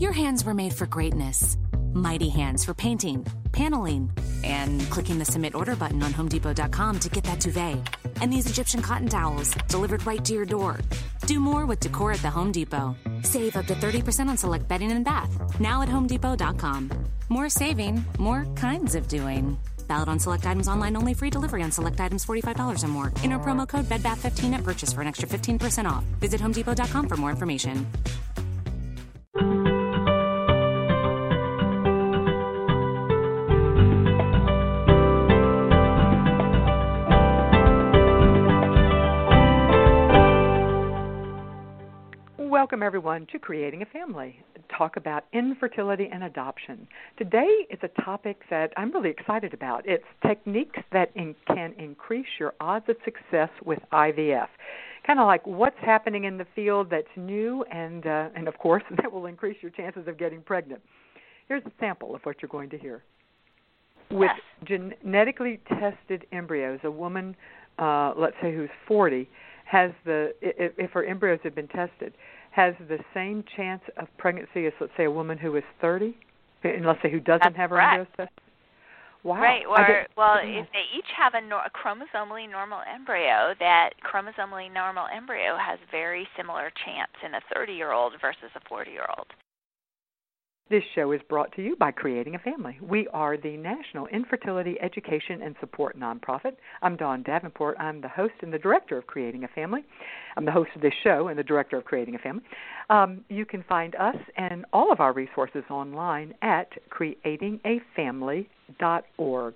Your hands were made for greatness. Mighty hands for painting, paneling, and clicking the submit order button on HomeDepot.com to get that duvet. And these Egyptian cotton towels delivered right to your door. Do more with decor at the Home Depot. Save up to 30% on select bedding and bath. Now at HomeDepot.com. More saving, more kinds of doing. Valid on select items online only. Free delivery on select items $45 or more. Enter promo code BEDBATH15 at purchase for an extra 15% off. Visit HomeDepot.com for more information. Welcome, everyone, to Creating a Family. Talk about infertility and adoption. Today, it's a topic that I'm really excited about. It's techniques that in, can increase your odds of success with IVF. Kind of like what's happening in the field that's new, and uh, and of course, that will increase your chances of getting pregnant. Here's a sample of what you're going to hear. With genetically tested embryos, a woman, uh, let's say who's 40, has the if, if her embryos have been tested has the same chance of pregnancy as, let's say, a woman who is 30, and let's say who doesn't That's have her correct. embryos tested? Wow. Right. Or get- well, if they each have a, nor- a chromosomally normal embryo, that chromosomally normal embryo has very similar chance in a 30-year-old versus a 40-year-old. This show is brought to you by Creating a Family. We are the national infertility education and support nonprofit. I'm Dawn Davenport. I'm the host and the director of Creating a Family. I'm the host of this show and the director of Creating a Family. Um, you can find us and all of our resources online at creatingafamily.org.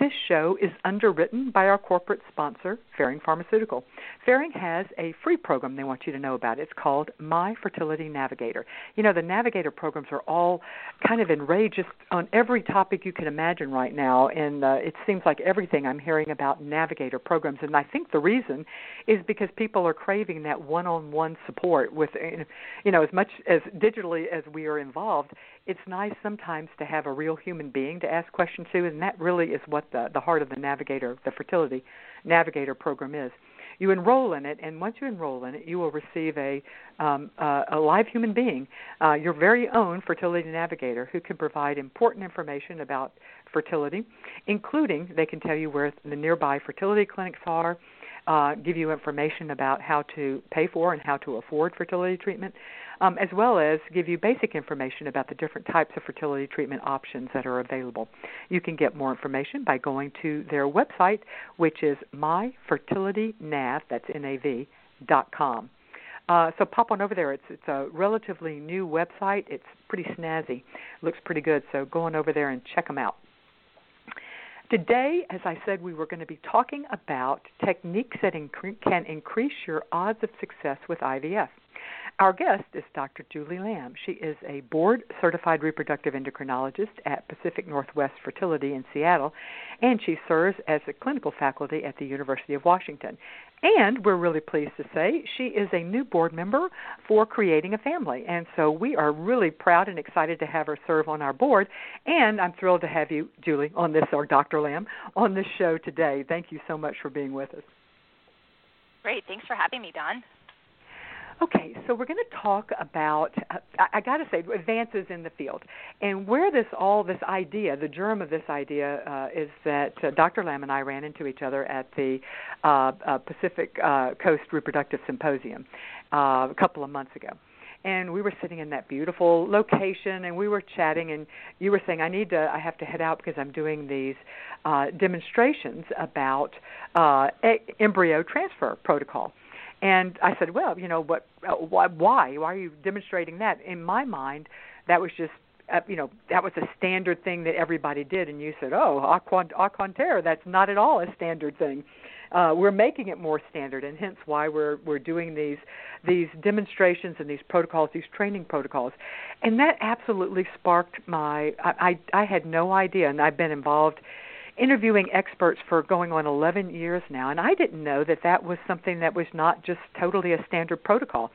This show is underwritten by our corporate sponsor, Ferring Pharmaceutical. Ferring has a free program they want you to know about. It's called My Fertility Navigator. You know, the Navigator programs are all kind of enraged just on every topic you can imagine right now, and uh, it seems like everything I'm hearing about Navigator programs. And I think the reason is because people are craving that one-on-one support with, you know, as much as digitally as we are involved it's nice sometimes to have a real human being to ask questions to, and that really is what the the heart of the Navigator, the fertility Navigator program is. You enroll in it, and once you enroll in it, you will receive a um, uh, a live human being, uh, your very own fertility navigator, who can provide important information about fertility, including they can tell you where the nearby fertility clinics are, uh, give you information about how to pay for and how to afford fertility treatment, um, as well as give you basic information about the different types of fertility treatment options that are available. You can get more information by going to their website, which is myfertilitynav, that's N-A-V, dot com. Uh, so pop on over there. It's it's a relatively new website. It's pretty snazzy, looks pretty good. So go on over there and check them out. Today, as I said, we were going to be talking about techniques that incre- can increase your odds of success with IVF. Our guest is Dr. Julie Lamb. She is a board certified reproductive endocrinologist at Pacific Northwest Fertility in Seattle, and she serves as a clinical faculty at the University of Washington. And we're really pleased to say she is a new board member for Creating a Family. And so we are really proud and excited to have her serve on our board. And I'm thrilled to have you, Julie, on this, or Dr. Lamb, on this show today. Thank you so much for being with us. Great. Thanks for having me, Dawn. Okay, so we're going to talk about, uh, I, I got to say, advances in the field. And where this all, this idea, the germ of this idea uh, is that uh, Dr. Lamb and I ran into each other at the uh, uh, Pacific uh, Coast Reproductive Symposium a couple of months ago. And we were sitting in that beautiful location, and we were chatting. And you were saying, "I need to, I have to head out because I'm doing these demonstrations about embryo transfer protocol." And I said, well, you know, what, uh, why, why, why are you demonstrating that? In my mind, that was just, uh, you know, that was a standard thing that everybody did. And you said, oh, au au contraire, that's not at all a standard thing. Uh, we're making it more standard, and hence why we're we're doing these these demonstrations and these protocols, these training protocols, and that absolutely sparked my. I I, I had no idea, and I've been involved interviewing experts for going on 11 years now, and I didn't know that that was something that was not just totally a standard protocol.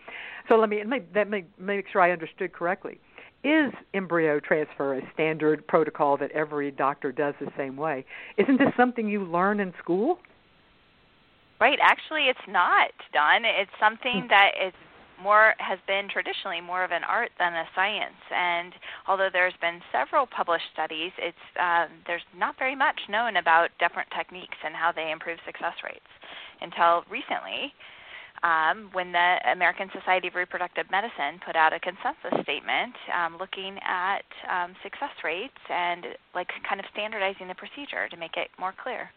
So let me let me, let me make sure I understood correctly. Is embryo transfer a standard protocol that every doctor does the same way? Isn't this something you learn in school? Right. Actually, it's not, Dawn. It's something hmm. that is more has been traditionally more of an art than a science. And although there's been several published studies, it's um, there's not very much known about different techniques and how they improve success rates until recently. Um, when the American Society of Reproductive Medicine put out a consensus statement um, looking at um, success rates and like kind of standardizing the procedure to make it more clear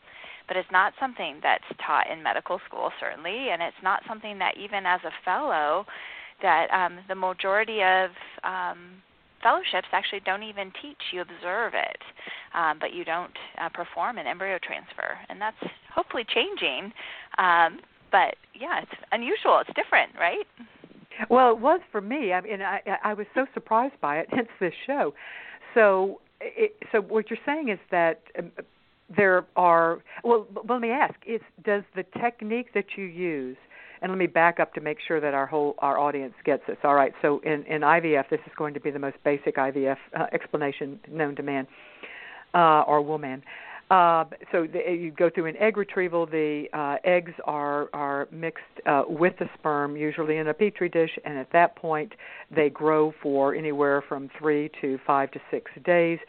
but it's not something that's taught in medical school certainly, and it's not something that even as a fellow that um, the majority of um, fellowships actually don't even teach. You observe it, um, but you don't uh, perform an embryo transfer, and that's hopefully changing. Um, but yeah, it's unusual. It's different, right? Well, it was for me. I mean, I, I was so surprised by it. Hence this show. So, it, so what you're saying is that um, there are well let me ask is does the technique that you use and let me back up to make sure that our whole our audience gets this. All right so in in IVF this is going to be the most basic IVF uh, explanation known to man uh, or woman. Uh, so the, you go through an egg retrieval. The uh, eggs are are mixed uh, with the sperm, usually in a petri dish, and at that point they grow for anywhere from three to five to six days,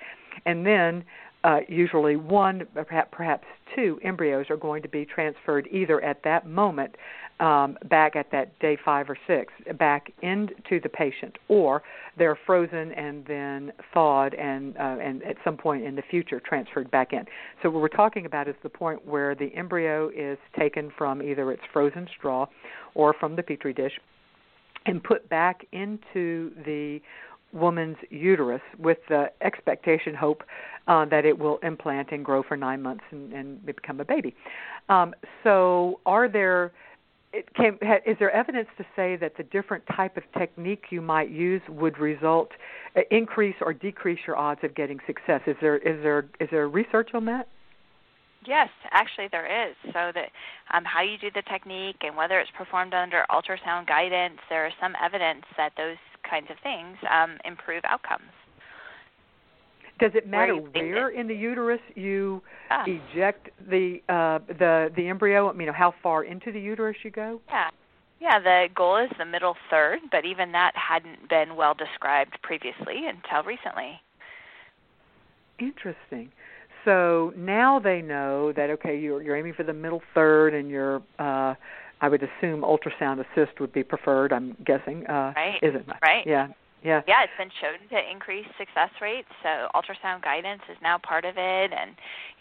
and then uh, usually one, perhaps two embryos are going to be transferred either at that moment, um, back at that day five or six, back into the patient, or they're frozen and then thawed and uh, and at some point in the future transferred back in. So what we're talking about is the point where the embryo is taken from either its frozen straw or from the petri dish and put back into the woman's uterus with the expectation, hope uh, that it will implant and grow for nine months and, and become a baby. Um, so, are there can, is there evidence to say that the different type of technique you might use would result uh, increase or decrease your odds of getting success? Is there is there is there research on that? Yes, actually there is. So that um, how you do the technique and whether it's performed under ultrasound guidance, there is some evidence that those kinds of things um, improve outcomes. Does it matter where, where in the uterus you ah. eject the uh, the the embryo? I mean, how far into the uterus you go? Yeah. Yeah, the goal is the middle third, but even that hadn't been well described previously until recently. Interesting. So now they know that okay, you're you're aiming for the middle third, and you're uh, I would assume ultrasound assist would be preferred. I'm guessing. Uh, right. Is it? Right. Yeah. Yeah. Yeah, it's been shown to increase success rates. So ultrasound guidance is now part of it, and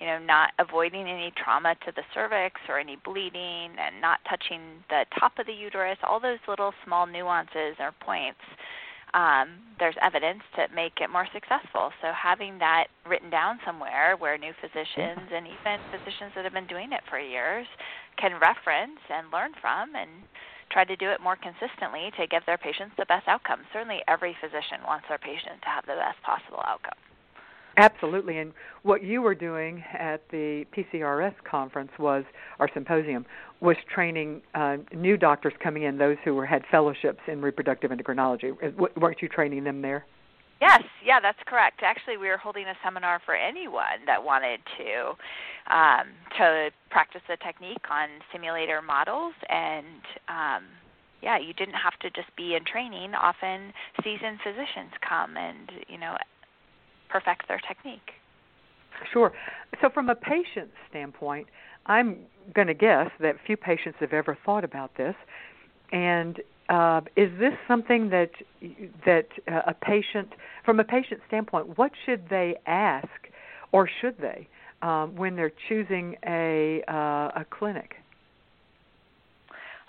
you know, not avoiding any trauma to the cervix or any bleeding, and not touching the top of the uterus. All those little small nuances or points. Um, there's evidence to make it more successful. So having that written down somewhere where new physicians and even physicians that have been doing it for years can reference and learn from and try to do it more consistently to give their patients the best outcome. Certainly, every physician wants their patient to have the best possible outcome. Absolutely, and what you were doing at the PCRS conference was our symposium was training uh, new doctors coming in, those who were, had fellowships in reproductive endocrinology. Weren't you training them there? Yes, yeah, that's correct. Actually, we were holding a seminar for anyone that wanted to um, to practice the technique on simulator models, and um, yeah, you didn't have to just be in training. Often, seasoned physicians come and you know perfect their technique. Sure. So, from a patient standpoint, I'm going to guess that few patients have ever thought about this, and uh, is this something that that uh, a patient, from a patient standpoint, what should they ask, or should they, um, when they're choosing a uh, a clinic?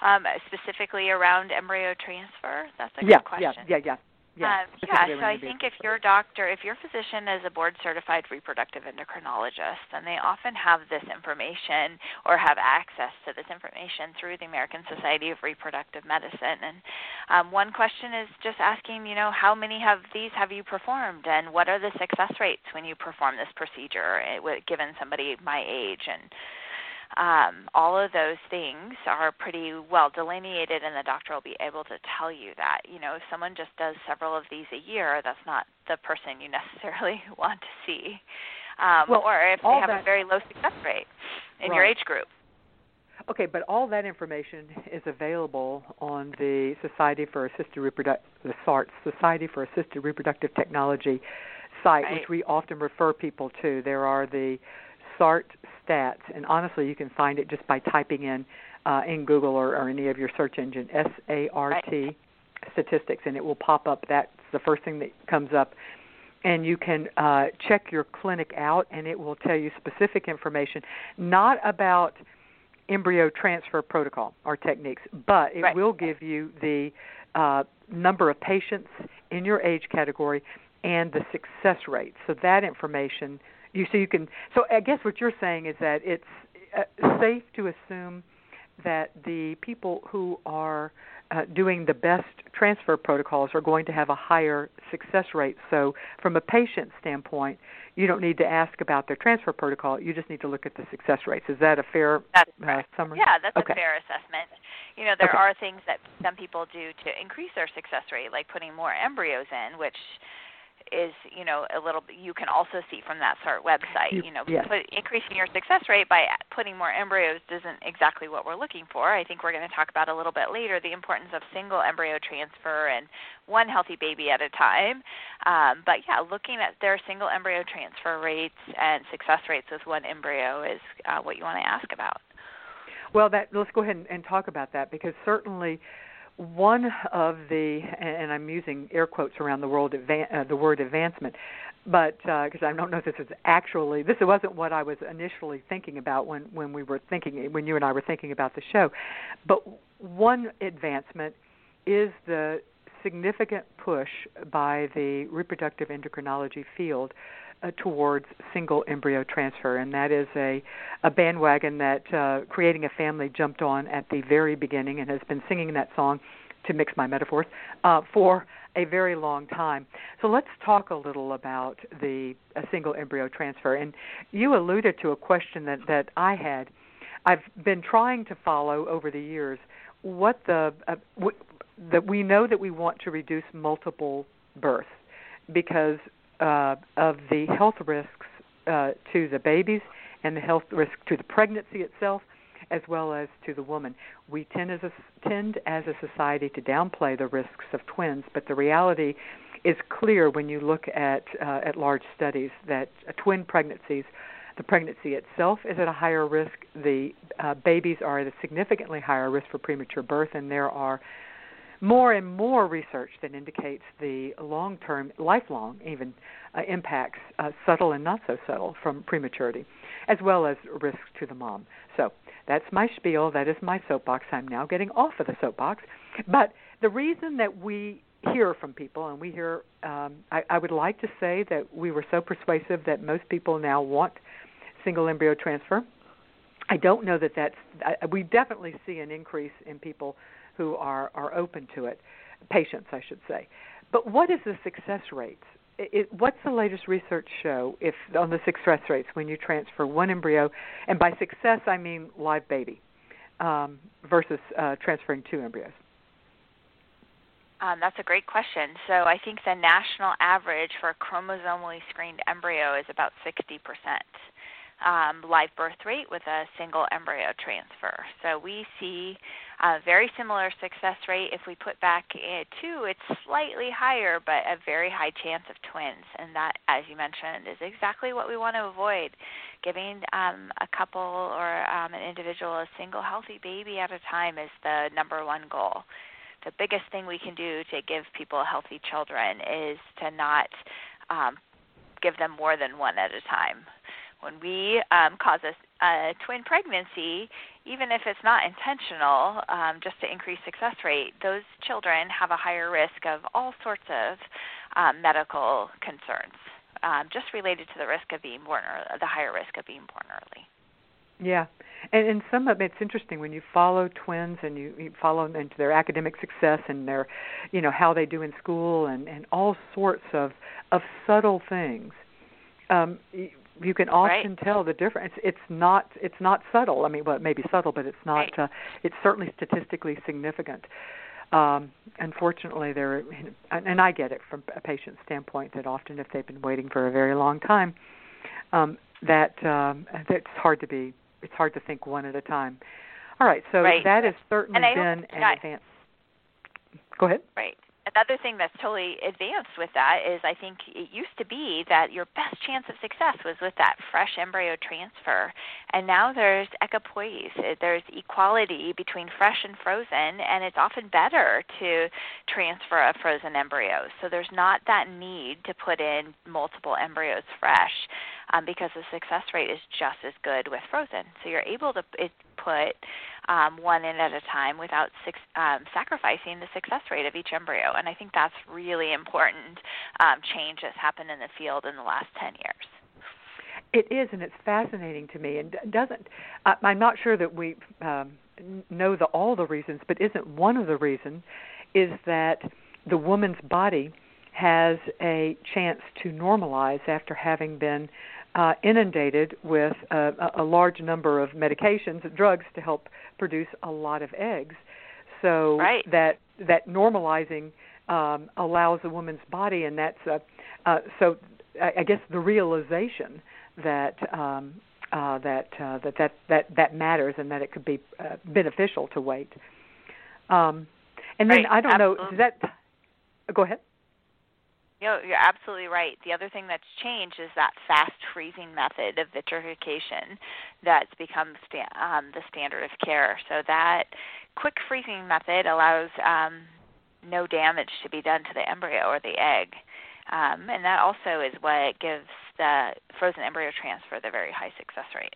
Um, specifically around embryo transfer, that's a yeah, good question. Yeah, yeah, yeah. Yeah, um, yeah. So I think if your doctor, if your physician is a board certified reproductive endocrinologist, then they often have this information or have access to this information through the American Society of Reproductive Medicine. And um, one question is just asking, you know, how many of these have you performed, and what are the success rates when you perform this procedure, eh, given somebody my age and um, all of those things are pretty well delineated, and the doctor will be able to tell you that. You know, if someone just does several of these a year, that's not the person you necessarily want to see. Um, well, or if they have that, a very low success rate in right. your age group. Okay, but all that information is available on the Society for Assisted Reproductive the SART Society for Assisted Reproductive Technology site, right. which we often refer people to. There are the SART stats, and honestly, you can find it just by typing in uh, in Google or, or any of your search engine S A R T statistics, and it will pop up. That's the first thing that comes up. And you can uh, check your clinic out, and it will tell you specific information, not about embryo transfer protocol or techniques, but it right. will give you the uh, number of patients in your age category and the success rate. So that information, you so you can. So I guess what you're saying is that it's uh, safe to assume that the people who are uh, doing the best transfer protocols are going to have a higher success rate. So, from a patient standpoint, you don't need to ask about their transfer protocol. You just need to look at the success rates. Is that a fair that's uh, summary? Yeah, that's okay. a fair assessment. You know, there okay. are things that some people do to increase their success rate, like putting more embryos in, which is you know a little you can also see from that SART website you know yes. but increasing your success rate by putting more embryos isn't exactly what we're looking for. I think we're going to talk about a little bit later the importance of single embryo transfer and one healthy baby at a time. Um, but yeah looking at their single embryo transfer rates and success rates with one embryo is uh, what you want to ask about. Well that let's go ahead and, and talk about that because certainly one of the, and I'm using air quotes around the world, uh, the word advancement, but because uh, I don't know if this is actually, this wasn't what I was initially thinking about when when we were thinking, when you and I were thinking about the show, but one advancement is the significant push by the reproductive endocrinology field uh, towards single embryo transfer, and that is a, a bandwagon that uh, Creating a Family jumped on at the very beginning and has been singing that song, to mix my metaphors, uh, for a very long time. So let's talk a little about the single embryo transfer. And you alluded to a question that, that I had. I've been trying to follow over the years what the uh, w- that we know that we want to reduce multiple births because uh, of the health risks uh, to the babies and the health risk to the pregnancy itself, as well as to the woman. We tend as a, tend as a society to downplay the risks of twins, but the reality is clear when you look at uh, at large studies that uh, twin pregnancies, the pregnancy itself is at a higher risk. The uh, babies are at a significantly higher risk for premature birth, and there are more and more research that indicates the long term, lifelong even, uh, impacts, uh, subtle and not so subtle, from prematurity, as well as risks to the mom. So that's my spiel. That is my soapbox. I'm now getting off of the soapbox. But the reason that we hear from people, and we hear, um, I, I would like to say that we were so persuasive that most people now want single embryo transfer. I don't know that that's. I, we definitely see an increase in people who are are open to it, patients, I should say. But what is the success rates? It, what's the latest research show if on the success rates when you transfer one embryo, and by success I mean live baby, um, versus uh, transferring two embryos? Um, that's a great question. So I think the national average for a chromosomally screened embryo is about 60 percent um, live birth rate with a single embryo transfer. So we see a very similar success rate. If we put back two, it's slightly higher, but a very high chance of twins. And that, as you mentioned, is exactly what we want to avoid. Giving um, a couple or um, an individual a single healthy baby at a time is the number one goal. The biggest thing we can do to give people healthy children is to not um, give them more than one at a time when we um, cause a, a, twin pregnancy, even if it's not intentional, um, just to increase success rate, those children have a higher risk of all sorts of um, medical concerns, um, just related to the risk of being born early, the higher risk of being born early. Yeah, and and some of it's interesting when you follow twins and you, you follow them into their academic success and their, you know, how they do in school and and all sorts of of subtle things. Um, you can often right. tell the difference. It's not it's not subtle. I mean, well, it may be subtle, but it's not. Right. Uh, it's certainly statistically significant. Um, unfortunately, there, and I get it from a patient's standpoint that often if they've been waiting for a very long time, um, that um, that's hard to be. It's hard to think one at a time. All right, so right. that has certainly been an advance. Go ahead. Right another thing that's totally advanced with that is I think it used to be that your best chance of success was with that fresh embryo transfer, and now there's equipoise. There's equality between fresh and frozen, and it's often better to transfer a frozen embryo. So there's not that need to put in multiple embryos fresh um, because the success rate is just as good with frozen. So you're able to put um, one in at a time without um, sacrificing the success rate of each embryo. And I think that's really important um, change that's happened in the field in the last 10 years. It is, and it's fascinating to me. And doesn't uh, I'm not sure that we um, know the all the reasons, but isn't one of the reasons is that the woman's body has a chance to normalize after having been uh, inundated with a, a large number of medications and drugs to help produce a lot of eggs. So right. that that normalizing um, allows a woman's body, and that's uh, uh, so. I, I guess the realization that um, uh, that, uh, that that that that matters, and that it could be uh, beneficial to wait. Um, and then right. I don't Absolutely. know. Does that? Go ahead. You know, you're absolutely right. The other thing that's changed is that fast freezing method of vitrification that's become sta- um, the standard of care. So that quick freezing method allows um, no damage to be done to the embryo or the egg. Um, and that also is what gives the frozen embryo transfer the very high success rate.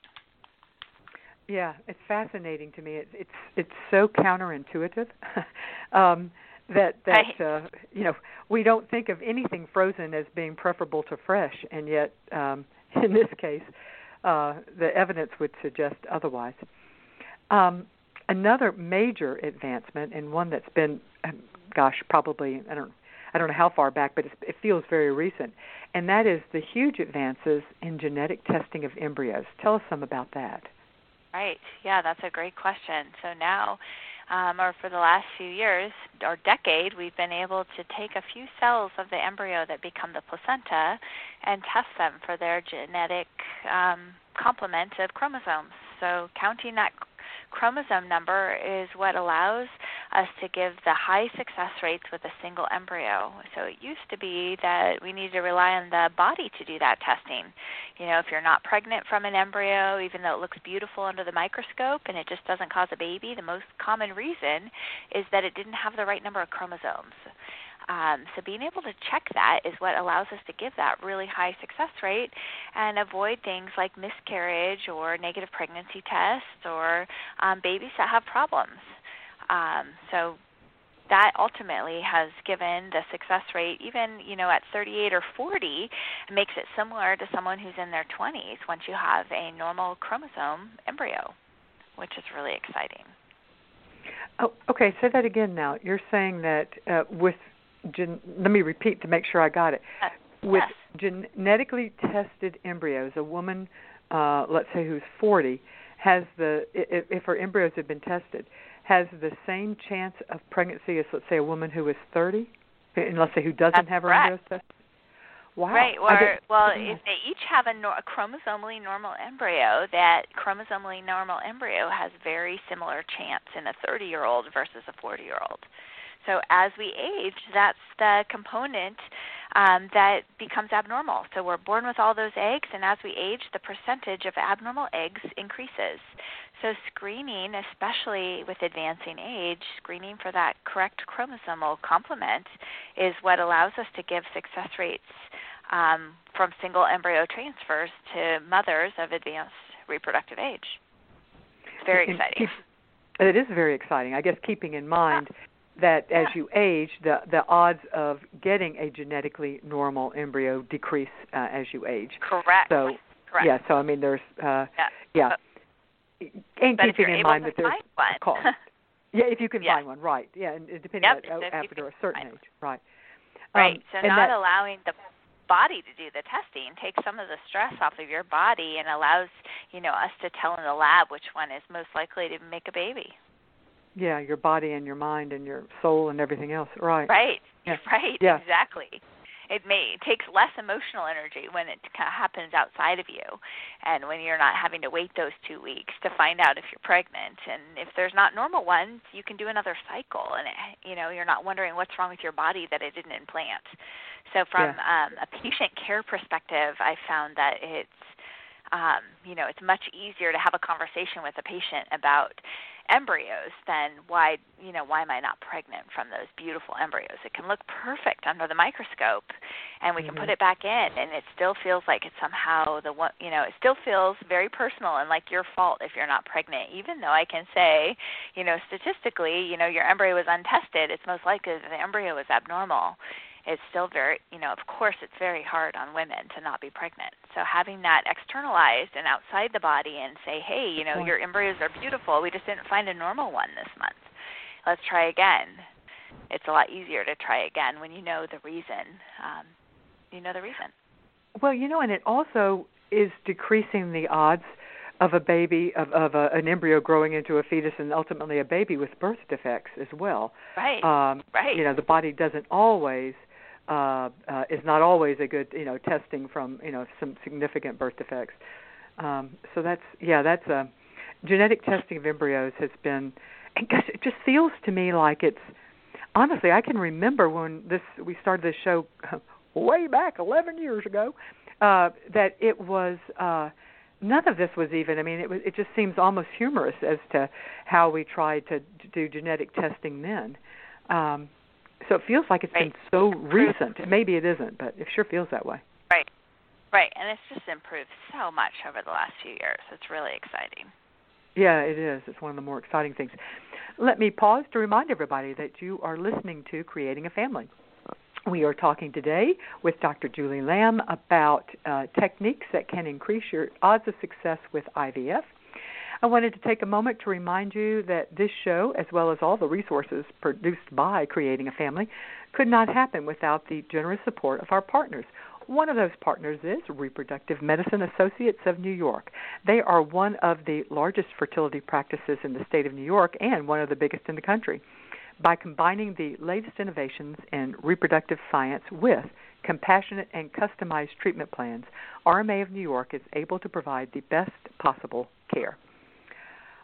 Yeah, it's fascinating to me. It's it's it's so counterintuitive. um, that that right. uh, you know we don't think of anything frozen as being preferable to fresh, and yet um, in this case, uh, the evidence would suggest otherwise. Um, another major advancement, and one that's been, um, gosh, probably I don't I don't know how far back, but it feels very recent, and that is the huge advances in genetic testing of embryos. Tell us some about that. Right. Yeah, that's a great question. So now um, or for the last few years or decade, we've been able to take a few cells of the embryo that become the placenta and test them for their genetic um, complement of chromosomes. So counting that chromosome number is what allows us to give the high success rates with a single embryo. So it used to be that we needed to rely on the body to do that testing. You know, if you're not pregnant from an embryo, even though it looks beautiful under the microscope and it just doesn't cause a baby, the most common reason is that it didn't have the right number of chromosomes. Um, so being able to check that is what allows us to give that really high success rate and avoid things like miscarriage or negative pregnancy tests or um, babies that have problems. Um, so that ultimately has given the success rate, even you know at 38 or 40, makes it similar to someone who's in their 20s once you have a normal chromosome embryo, which is really exciting. Oh, okay. Say that again. Now you're saying that uh, with gen- let me repeat to make sure I got it. Uh, With yes. genetically tested embryos, a woman, uh, let's say who's 40, has the if, if her embryos have been tested, has the same chance of pregnancy as let's say a woman who is 30, and let's say who doesn't That's have her correct. embryos tested. Wow. Right. Or well, if they each have a, nor- a chromosomally normal embryo, that chromosomally normal embryo has very similar chance in a 30-year-old versus a 40-year-old. So as we age, that's the component um, that becomes abnormal. So we're born with all those eggs, and as we age, the percentage of abnormal eggs increases. So screening, especially with advancing age, screening for that correct chromosomal complement is what allows us to give success rates um, from single embryo transfers to mothers of advanced reproductive age. It's very exciting. it is very exciting. I guess keeping in mind that as you age, the the odds of getting a genetically normal embryo decrease uh, as you age. Correct. So Correct. yeah, so I mean, there's uh, Yeah. yeah, But- and but keeping in mind that there's find one. a cost. yeah, if you can Yeah. find one, right? Yeah, and depending Yep, on, so after a certain age, right? Right. Um, so and not that, allowing the body to do the testing takes some of the stress off of your body and allows, you know, us to tell in the lab which one is most likely to make a baby. Yeah, your body and your mind and your soul and everything else, right? Right. Yeah. Right. Yeah. Exactly. it may it takes less emotional energy when it kind of happens outside of you and when you're not having to wait those two weeks to find out if you're pregnant and if there's not normal ones you can do another cycle and it, you know you're not wondering what's wrong with your body that it didn't implant so from yeah. um, a patient care perspective i found that it's um, you know it's much easier to have a conversation with a patient about embryos, then why you know why am I not pregnant from those beautiful embryos? It can look perfect under the microscope, and we mm-hmm. can put it back in, and it still feels like it's somehow the one you know it still feels very personal and like your fault if you're not pregnant. Even though I can say, you know, statistically, you know, your embryo was untested, it's most likely that the embryo was abnormal it's still very, you know, of course, it's very hard on women to not be pregnant. So having that externalized and outside the body and say, hey, you know, your embryos are beautiful. We just didn't find a normal one this month. Let's try again. It's a lot easier to try again when you know the reason. Um, you know the reason. Well, you know, and it also is decreasing the odds of a baby of, of a, an embryo growing into a fetus and ultimately a baby with birth defects as well. Right. Um, right. You know, the body doesn't always uh, uh, is not always a good you know testing from you know some significant birth defects. Um, so that's yeah that's a uh, genetic testing of embryos has been and gosh, it just feels to me like it's honestly I can remember when this we started this show way back 11 years ago uh, that it was. Uh, none of this was even i mean it was it just seems almost humorous as to how we tried to, to do genetic testing then um so it feels like it's right. been so recent. Maybe it isn't, but it sure feels that way. Right. Right. And it's just improved so much over the last few years. It's really exciting. Yeah, it is. It's one of the more exciting things. Let me pause to remind everybody that you are listening to Creating a Family. We are talking today with Dr. Julie Lamb about uh, techniques that can increase your odds of success with IVF I wanted to take a moment to remind you that this show, as well as all the resources produced by Creating a Family, could not happen without the generous support of our partners. One of those partners is Reproductive Medicine Associates of New York. They are one of the largest fertility practices in the state of New York and one of the biggest in the country. By combining the latest innovations in reproductive science with compassionate and customized treatment plans, RMA of New York is able to provide the best possible care.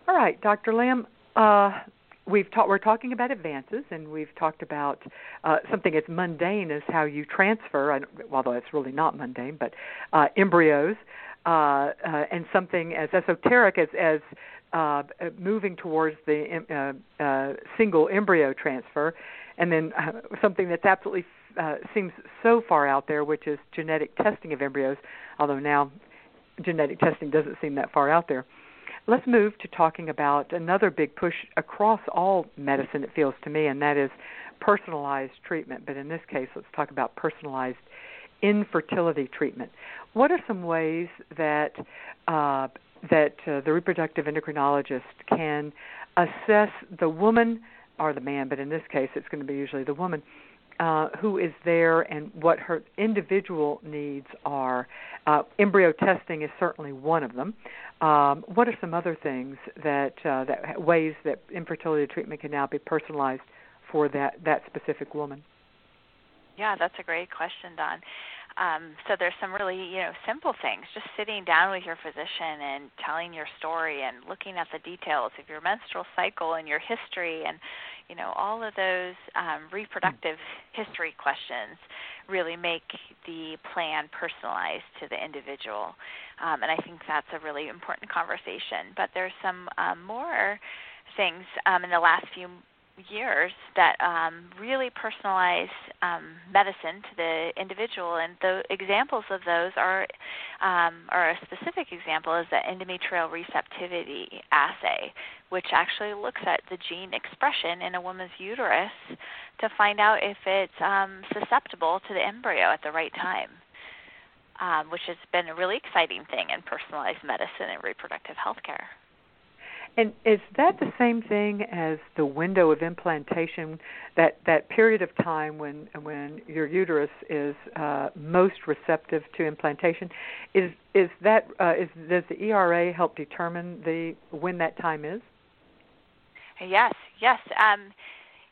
All right, Dr. Lamb. Uh, we've ta- we're talking about advances, and we've talked about uh, something as mundane as how you transfer, although it's really not mundane, but uh, embryos, uh, uh, and something as esoteric as as uh, moving towards the uh, uh, single embryo transfer, and then uh, something that's absolutely uh, seems so far out there, which is genetic testing of embryos. Although now genetic testing doesn't seem that far out there. Let's move to talking about another big push across all medicine, it feels to me, and that is personalized treatment. But in this case, let's talk about personalized infertility treatment. What are some ways that uh, that uh, the reproductive endocrinologist can assess the woman or the man, but in this case, it's going to be usually the woman uh, who is there and what her individual needs are. Uh, embryo testing is certainly one of them. Um, what are some other things that uh, that ways that infertility treatment can now be personalized for that that specific woman? Yeah, that's a great question, Dawn. Um, so there's some really you know simple things, just sitting down with your physician and telling your story and looking at the details of your menstrual cycle and your history and you know all of those um, reproductive history questions really make the plan personalized to the individual, um, and I think that's a really important conversation. But there's some um, more things um, in the last few years that um, really personalize um, medicine to the individual, and the examples of those are, um, or a specific example is the endometrial receptivity assay, which actually looks at the gene expression in a woman's uterus to find out if it's um, susceptible to the embryo at the right time. Um, which has been a really exciting thing in personalized medicine and reproductive health care. And is that the same thing as the window of implantation? That that period of time when when your uterus is uh, most receptive to implantation, is is that uh, is does the ERA help determine the when that time is? Yes, yes, um,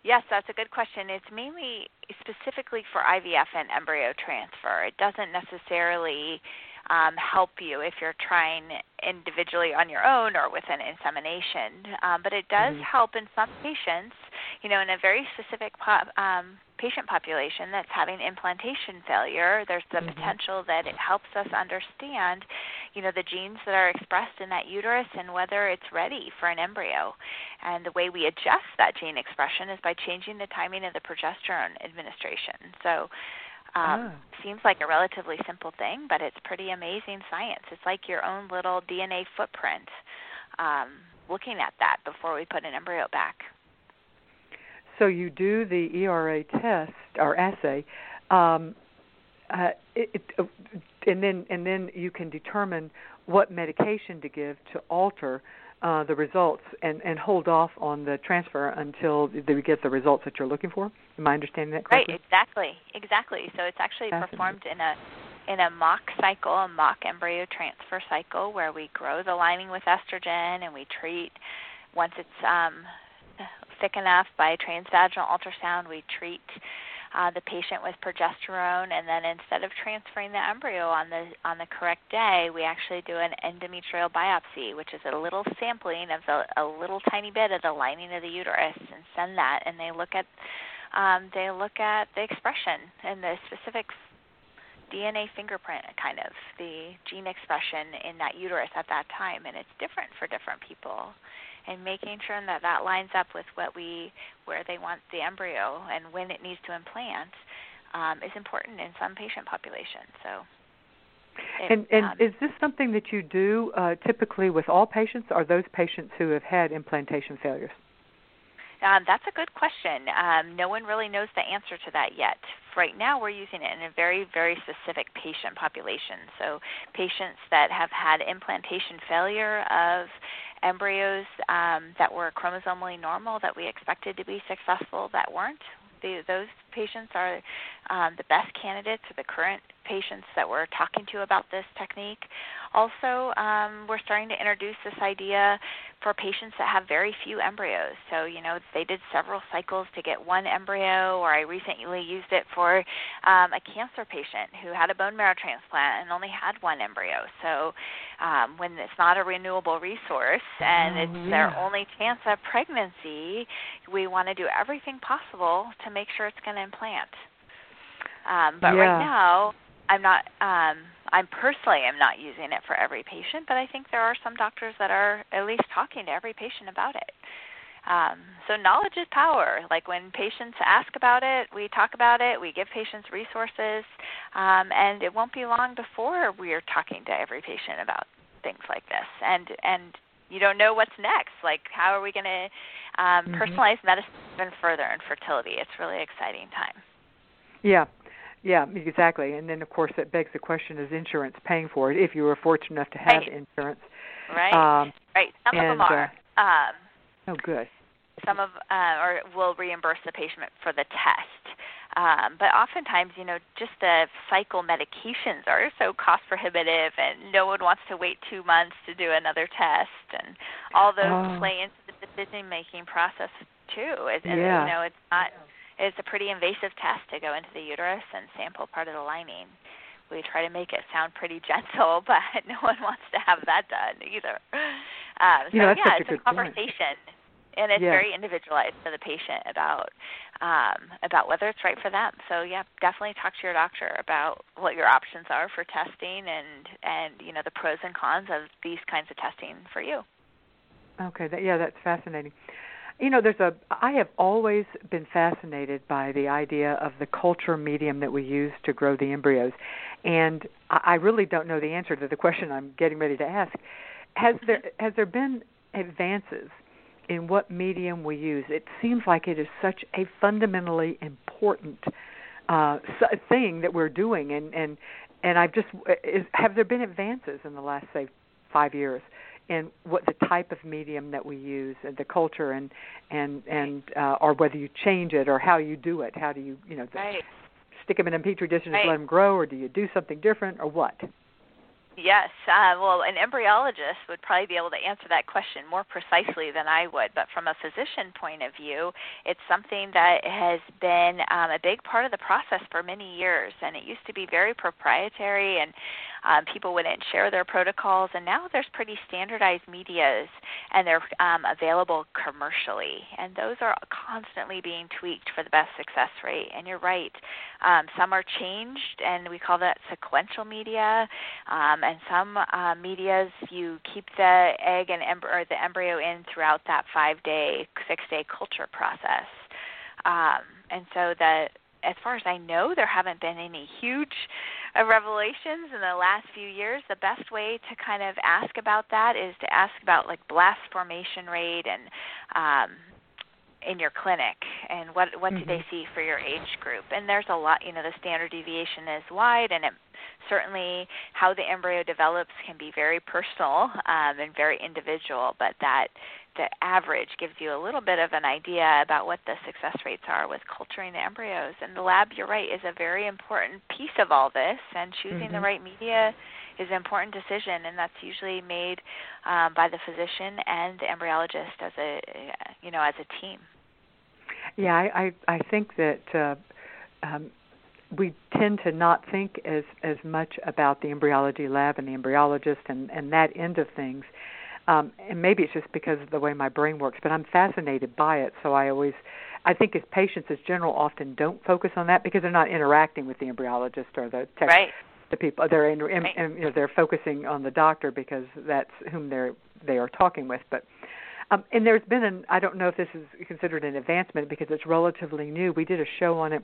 yes. That's a good question. It's mainly specifically for IVF and embryo transfer. It doesn't necessarily um, help you if you're trying individually on your own or with an insemination. Um, but it does mm-hmm. help in some patients, you know, in a very specific po- um, patient population that's having implantation failure. There's the mm-hmm. potential that it helps us understand, you know, the genes that are expressed in that uterus and whether it's ready for an embryo. And the way we adjust that gene expression is by changing the timing of the progesterone administration. So um, oh. Seems like a relatively simple thing, but it's pretty amazing science. It's like your own little DNA footprint. Um, looking at that before we put an embryo back. So you do the ERA test or assay, um, uh, it, it, uh, and then and then you can determine what medication to give to alter uh, the results and, and hold off on the transfer until we get the results that you're looking for. Am I understanding that correctly? Right, exactly, exactly. So it's actually performed in a in a mock cycle, a mock embryo transfer cycle, where we grow the lining with estrogen and we treat once it's um, thick enough by transvaginal ultrasound. We treat uh, the patient with progesterone, and then instead of transferring the embryo on the on the correct day, we actually do an endometrial biopsy, which is a little sampling of the, a little tiny bit of the lining of the uterus, and send that, and they look at um, they look at the expression and the specific DNA fingerprint, kind of the gene expression in that uterus at that time, and it's different for different people and making sure that that lines up with what we where they want the embryo and when it needs to implant um, is important in some patient populations. So. It, and and um, is this something that you do uh, typically with all patients, or those patients who have had implantation failures? Um, that's a good question. Um, no one really knows the answer to that yet. Right now, we're using it in a very, very specific patient population. So, patients that have had implantation failure of embryos um, that were chromosomally normal that we expected to be successful that weren't. The, those patients are um, the best candidates for the current patients that we're talking to about this technique. Also, um, we're starting to introduce this idea for patients that have very few embryos. So, you know, they did several cycles to get one embryo, or I recently used it for um, a cancer patient who had a bone marrow transplant and only had one embryo. So, um, when it's not a renewable resource and oh, it's yeah. their only chance of pregnancy, we want to do everything possible to make sure it's going to implant. Um, but yeah. right now, I'm not. Um, I'm personally am not using it for every patient, but I think there are some doctors that are at least talking to every patient about it. Um, so knowledge is power. Like when patients ask about it, we talk about it. We give patients resources, um, and it won't be long before we are talking to every patient about things like this. And and you don't know what's next. Like how are we going to um, mm-hmm. personalize medicine even further in fertility? It's really exciting time. Yeah, yeah, exactly. And then, of course, that begs the question: Is insurance paying for it? If you were fortunate enough to have right. insurance, right? Um, right. Some and, of them are. Uh, um, oh, good. Some of uh, or will reimburse the patient for the test. Um, but oftentimes, you know, just the cycle medications are so cost prohibitive, and no one wants to wait two months to do another test, and all those oh. play into the decision making process too. It, yeah. You know, it's not it's a pretty invasive test to go into the uterus and sample part of the lining. We try to make it sound pretty gentle, but no one wants to have that done either. Um, so you know, yeah, it's a, a conversation, point. and it's yeah. very individualized to the patient about um, about whether it's right for them. So yeah, definitely talk to your doctor about what your options are for testing and and you know the pros and cons of these kinds of testing for you. Okay, that, yeah, that's fascinating. You know, there's a. I have always been fascinated by the idea of the culture medium that we use to grow the embryos, and I really don't know the answer to the question I'm getting ready to ask. Has there has there been advances in what medium we use? It seems like it is such a fundamentally important uh, thing that we're doing, and and and I've just is, have there been advances in the last say five years in what the type of medium that we use and the culture and and and uh, or whether you change it or how you do it how do you you know right. stick them in a petri dish and right. just let them grow or do you do something different or what Yes. Uh, well, an embryologist would probably be able to answer that question more precisely than I would. But from a physician point of view, it's something that has been um, a big part of the process for many years. And it used to be very proprietary, and um, people wouldn't share their protocols. And now there's pretty standardized medias, and they're um, available commercially. And those are constantly being tweaked for the best success rate. And you're right. Um, some are changed, and we call that sequential media. Um, and some uh, medias you keep the egg and em- or the embryo in throughout that five day, six day culture process. Um, and so that as far as I know, there haven't been any huge uh, revelations in the last few years. The best way to kind of ask about that is to ask about like blast formation rate and um, in your clinic and what what mm-hmm. do they see for your age group and there's a lot you know the standard deviation is wide and it certainly how the embryo develops can be very personal um, and very individual but that the average gives you a little bit of an idea about what the success rates are with culturing the embryos and the lab you're right is a very important piece of all this and choosing mm-hmm. the right media is an important decision, and that's usually made um, by the physician and the embryologist as a you know as a team. Yeah, I I, I think that. Uh, um, we tend to not think as as much about the embryology lab and the embryologist and and that end of things um and maybe it's just because of the way my brain works but i'm fascinated by it so i always i think as patients as general often don't focus on that because they're not interacting with the embryologist or the tech, right the people they're in, in, in you know they're focusing on the doctor because that's whom they're they are talking with but um, and there's been an I don't know if this is considered an advancement because it's relatively new. We did a show on it.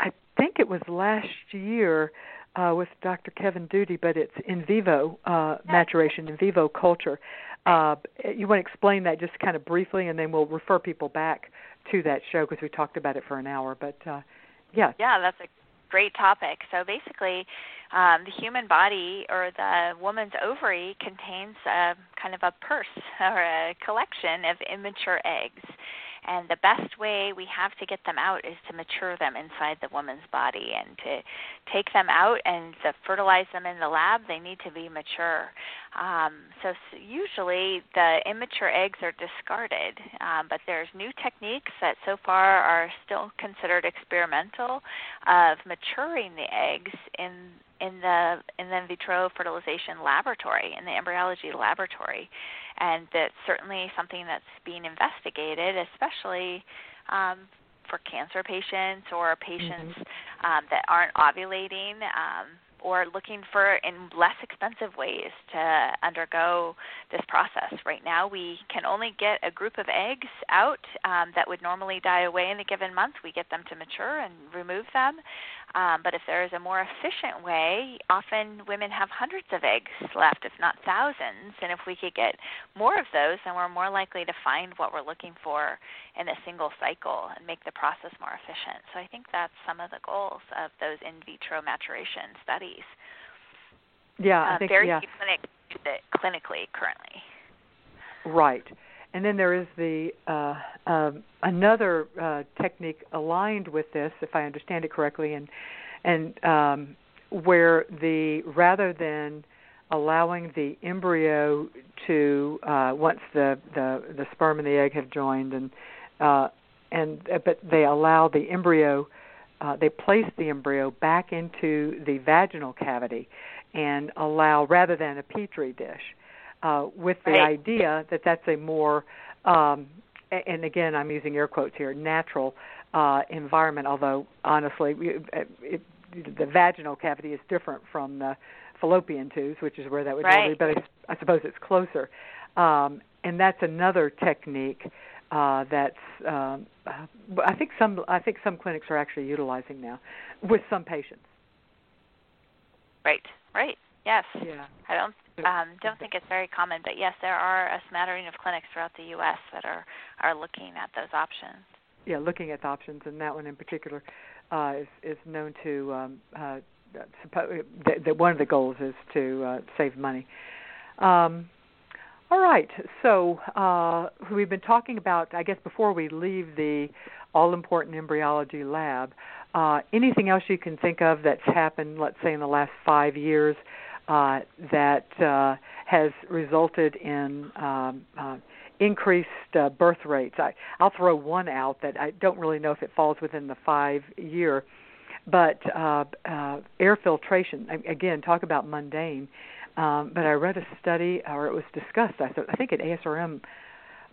I think it was last year uh, with Dr. Kevin Doody, but it's in vivo uh, maturation, in vivo culture. Uh, you want to explain that just kind of briefly, and then we'll refer people back to that show because we talked about it for an hour. But uh, yeah, yeah, that's a great topic. So basically, um, the human body or the woman's ovary contains a kind of a purse or a collection of immature eggs. And the best way we have to get them out is to mature them inside the woman's body and to take them out and to fertilize them in the lab. They need to be mature. Um, so usually the immature eggs are discarded, um, but there's new techniques that so far are still considered experimental of maturing the eggs in in the in the in vitro fertilization laboratory in the embryology laboratory and that's certainly something that's being investigated, especially um, for cancer patients or patients mm-hmm. um, that aren't ovulating. Um, or looking for in less expensive ways to undergo this process. Right now, we can only get a group of eggs out um, that would normally die away in a given month. We get them to mature and remove them. Um, but if there is a more efficient way, often women have hundreds of eggs left, if not thousands. And if we could get more of those, then we're more likely to find what we're looking for in a single cycle and make the process more efficient. So I think that's some of the goals of those in vitro maturation studies. Yeah, I uh, think very yeah. few clinics clinically currently. Right. And then there is the uh, uh, another uh, technique aligned with this, if I understand it correctly, and and um, where the rather than allowing the embryo to uh, once the, the the sperm and the egg have joined and uh, and uh, but they allow the embryo uh, they place the embryo back into the vaginal cavity and allow rather than a petri dish uh, with the right. idea that that's a more um, and again I'm using air quotes here natural uh, environment. Although honestly, it, it, the vaginal cavity is different from the fallopian tubes, which is where that would right. normally. But I, I suppose it's closer, um, and that's another technique uh, that's um, I think some I think some clinics are actually utilizing now with some patients. Right. Right. Yes. Yeah. I don't um, don't think it's very common, but yes, there are a smattering of clinics throughout the U.S. that are are looking at those options. Yeah, looking at the options, and that one in particular uh, is is known to um, uh, suppo- that, that one of the goals is to uh, save money. Um, all right, so uh, we've been talking about. I guess before we leave the all-important embryology lab, uh, anything else you can think of that's happened, let's say in the last five years, uh, that uh, has resulted in um, uh, increased uh, birth rates. I, I'll throw one out that I don't really know if it falls within the five year, but uh, uh, air filtration. Again, talk about mundane. Um, but I read a study, or it was discussed. I, I think at ASRM.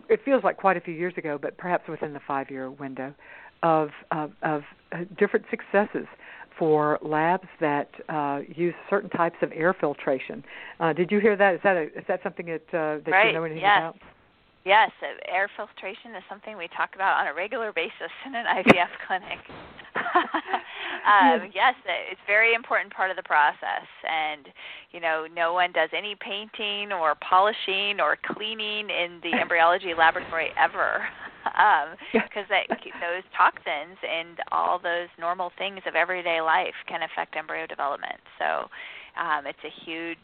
It feels like quite a few years ago, but perhaps within the five-year window, of of, of uh, different successes for labs that uh, use certain types of air filtration. Uh, did you hear that? Is that a, is that something that uh, that right. you know anything yes. about? Yes, air filtration is something we talk about on a regular basis in an IVF clinic. um, yes, it's a very important part of the process, and you know, no one does any painting or polishing or cleaning in the embryology laboratory ever, because um, those toxins and all those normal things of everyday life can affect embryo development. So, um, it's a huge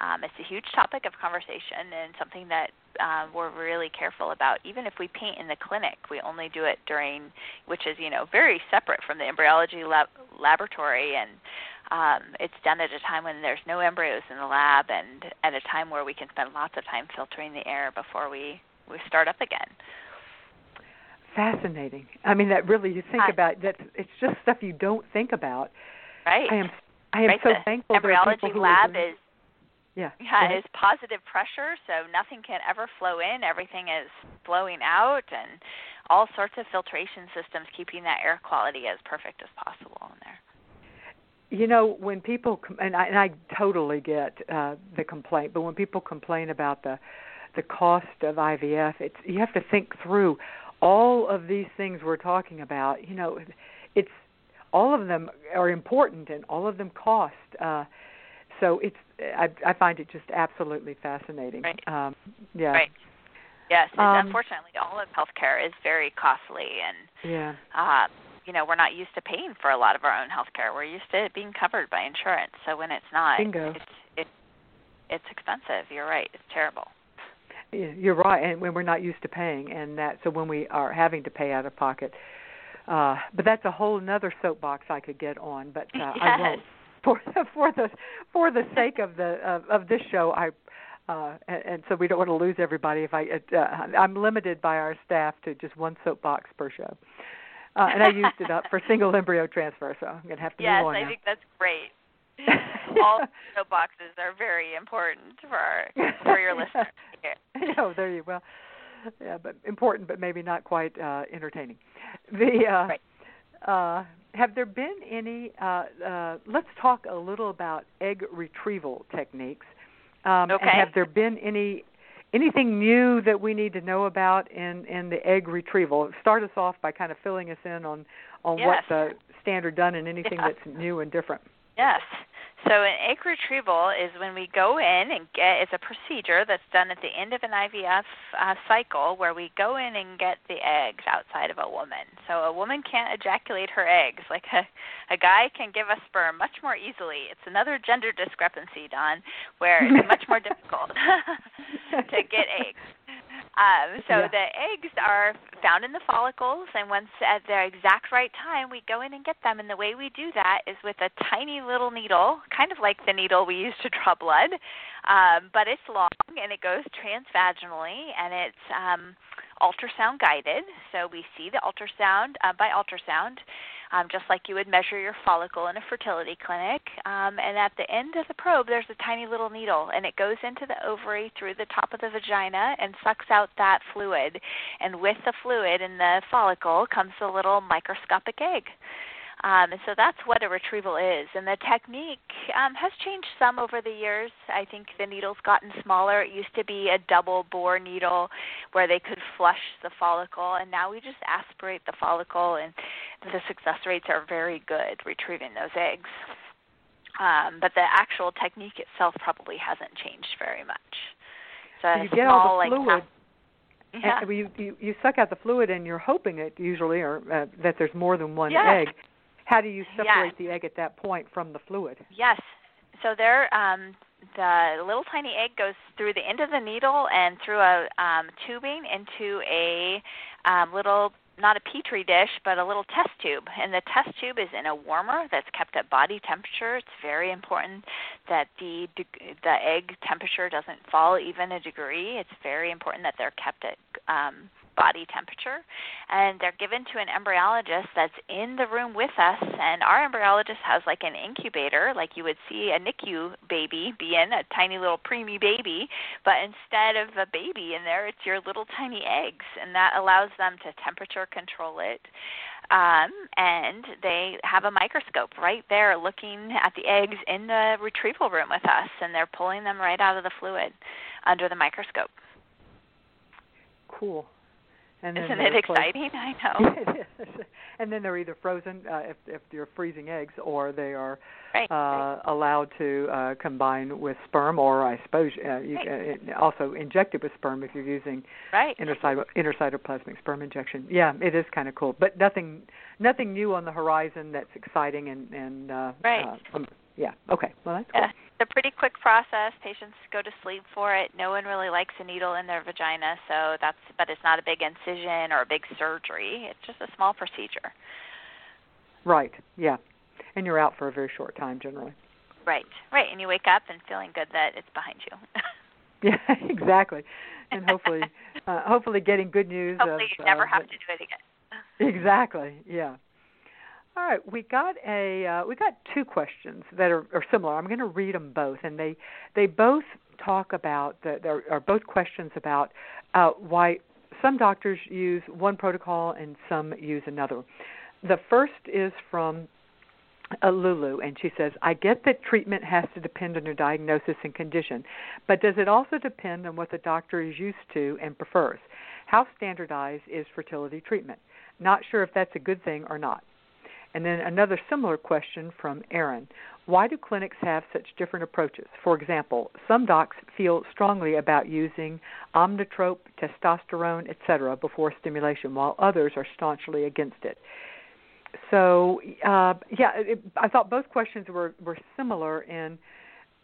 um, it's a huge topic of conversation and something that um, we're really careful about. Even if we paint in the clinic, we only do it during, which is you know very separate from the embryology lab, laboratory, and um, it's done at a time when there's no embryos in the lab, and at a time where we can spend lots of time filtering the air before we we start up again. Fascinating. I mean, that really you think about that. It's just stuff you don't think about. Right. I am. I am right. so the thankful. Embryology lab is yeah. Yeah, it's positive pressure, so nothing can ever flow in. Everything is flowing out, and all sorts of filtration systems keeping that air quality as perfect as possible in there. You know, when people and I, and I totally get uh, the complaint, but when people complain about the the cost of IVF, it's you have to think through all of these things we're talking about. You know, it's all of them are important and all of them cost. Uh, so it's I, I find it just absolutely fascinating. Right. Um, yeah. Right. Yes. Um, unfortunately, all of healthcare is very costly, and yeah. Uh, you know, we're not used to paying for a lot of our own healthcare. We're used to it being covered by insurance. So when it's not, Bingo. it's it's it's expensive. You're right. It's terrible. You're right, and when we're not used to paying, and that so when we are having to pay out of pocket, uh, but that's a whole another soapbox I could get on, but uh, yes. I won't. For for the for the sake of the of, of this show, I uh, and, and so we don't want to lose everybody. If I uh, I'm limited by our staff to just one soapbox per show, uh, and I used it up for single embryo transfer, so I'm gonna have to yes, move on Yes, I now. think that's great. All soapboxes are very important for our, for your listeners. Here. oh, there you well, yeah, but important, but maybe not quite uh, entertaining. The uh, right. uh, have there been any? Uh, uh, let's talk a little about egg retrieval techniques. Um, okay. And have there been any anything new that we need to know about in in the egg retrieval? Start us off by kind of filling us in on on yes. what's the standard done and anything Yeah. that's new and different. Yes. So an egg retrieval is when we go in and get it's a procedure that's done at the end of an IVF uh, cycle where we go in and get the eggs outside of a woman. So a woman can't ejaculate her eggs like a a guy can give us sperm much more easily. It's another gender discrepancy, Dawn, where it's much more difficult to get eggs. Um, so Yeah. the eggs are found in the follicles, and once at the exact right time, we go in and get them. And the way we do that is with a tiny little needle, kind of like the needle we use to draw blood, um, but it's long and it goes transvaginally, and it's um, ultrasound guided. So we see the ultrasound uh, by ultrasound um, just like you would measure your follicle in a fertility clinic. Um, and at the end of the probe, there's a tiny little needle, and it goes into the ovary through the top of the vagina and sucks out that fluid. And with the fluid in the follicle comes the little microscopic egg. Um, and so that's what a retrieval is. And the technique um, has changed some over the years. I think the needle's gotten smaller. It used to be a double bore needle where they could flush the follicle, and now we just aspirate the follicle, and the success rates are very good retrieving those eggs. Um, but the actual technique itself probably hasn't changed very much. So, you get small, all the like, fluid. yeah. And you, you you suck out the fluid, and you're hoping it usually, or uh, that there's more than one Yes. egg. How do you separate Yes. the egg at that point from the fluid? Yes. So there, um, the little tiny egg goes through the end of the needle and through a um, tubing into a um, little not a petri dish, but a little test tube. And the test tube is in a warmer that's kept at body temperature. It's very important that the the egg temperature doesn't fall even a degree. It's very important that they're kept at um, body temperature and they're given to an embryologist that's in the room with us and our embryologist has like an incubator like you would see a NICU baby be in a tiny little preemie baby but instead of a baby in there it's your little tiny eggs and that allows them to temperature control it um, and they have a microscope right there looking at the eggs in the retrieval room with us and they're pulling them right out of the fluid under the microscope. Cool and Isn't it exciting? I know. and then they're either frozen uh, if if you're freezing eggs, or they are right. uh, allowed to uh, combine with sperm, or I suppose uh, you right. can also injected with sperm if you're using right. intercyto- intracytoplasmic sperm injection. Yeah, it is kind of cool, but nothing nothing new on the horizon that's exciting and and uh, right. Uh, um, yeah. Okay. Well, that's cool. Yeah. It's a pretty quick process. Patients go to sleep for it. No one really likes a needle in their vagina, so that's but it's not a big incision or a big surgery. It's just a small procedure. Right. Yeah. And you're out for a very short time generally. Right. Right. And you wake up and feeling good that it's behind you. yeah, exactly. And hopefully uh, hopefully getting good news hopefully of, you never uh, have to do it again. Exactly. Yeah. All right, we got a uh, we got two questions that are, are similar. I'm going to read them both, and they they both talk about the, there are both questions about uh, why some doctors use one protocol and some use another. The first is from uh, Lulu, and she says, I get that treatment has to depend on your diagnosis and condition, but does it also depend on what the doctor is used to and prefers? How standardized is fertility treatment? Not sure if that's a good thing or not. And then another similar question from Aaron. Why do clinics have such different approaches? For example, some docs feel strongly about using omnitrope, testosterone, etc. before stimulation, while others are staunchly against it. So, uh, yeah, it, I thought both questions were, were similar in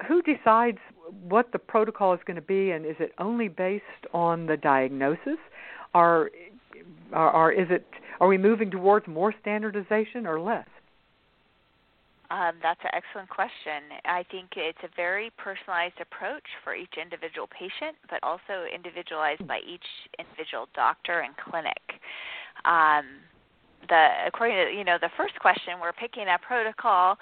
who decides what the protocol is going to be, and is it only based on the diagnosis, or, or, or is it are we moving towards more standardization or less? Um, that's an excellent question. I think it's a very personalized approach for each individual patient, but also individualized by each individual doctor and clinic. Um, the according to you know the first question, we're picking a protocol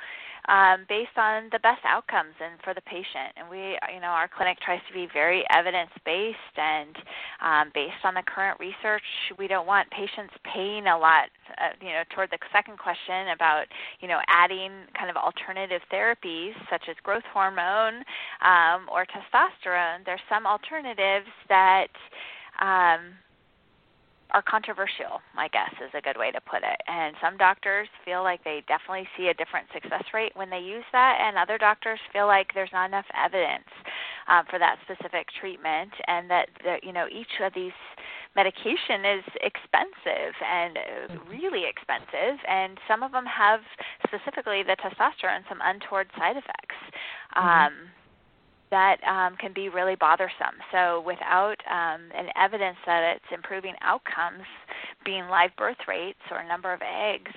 um, based on the best outcomes and for the patient. And we, you know, our clinic tries to be very evidence based and um, based on the current research. We don't want patients paying a lot, uh, you know, toward the second question about, you know, adding kind of alternative therapies such as growth hormone um, or testosterone. There's some alternatives that um, are controversial, I guess is a good way to put it. And some doctors feel like they definitely see a different success rate when they use that, and other doctors feel like there's not enough evidence um, for that specific treatment, and that, that you know each of these medication is expensive and uh, really expensive, and some of them have specifically the testosterone some untoward side effects. Mm-hmm. Um, that um, can be really bothersome. So, without um, an evidence that it's improving outcomes, being live birth rates or number of eggs,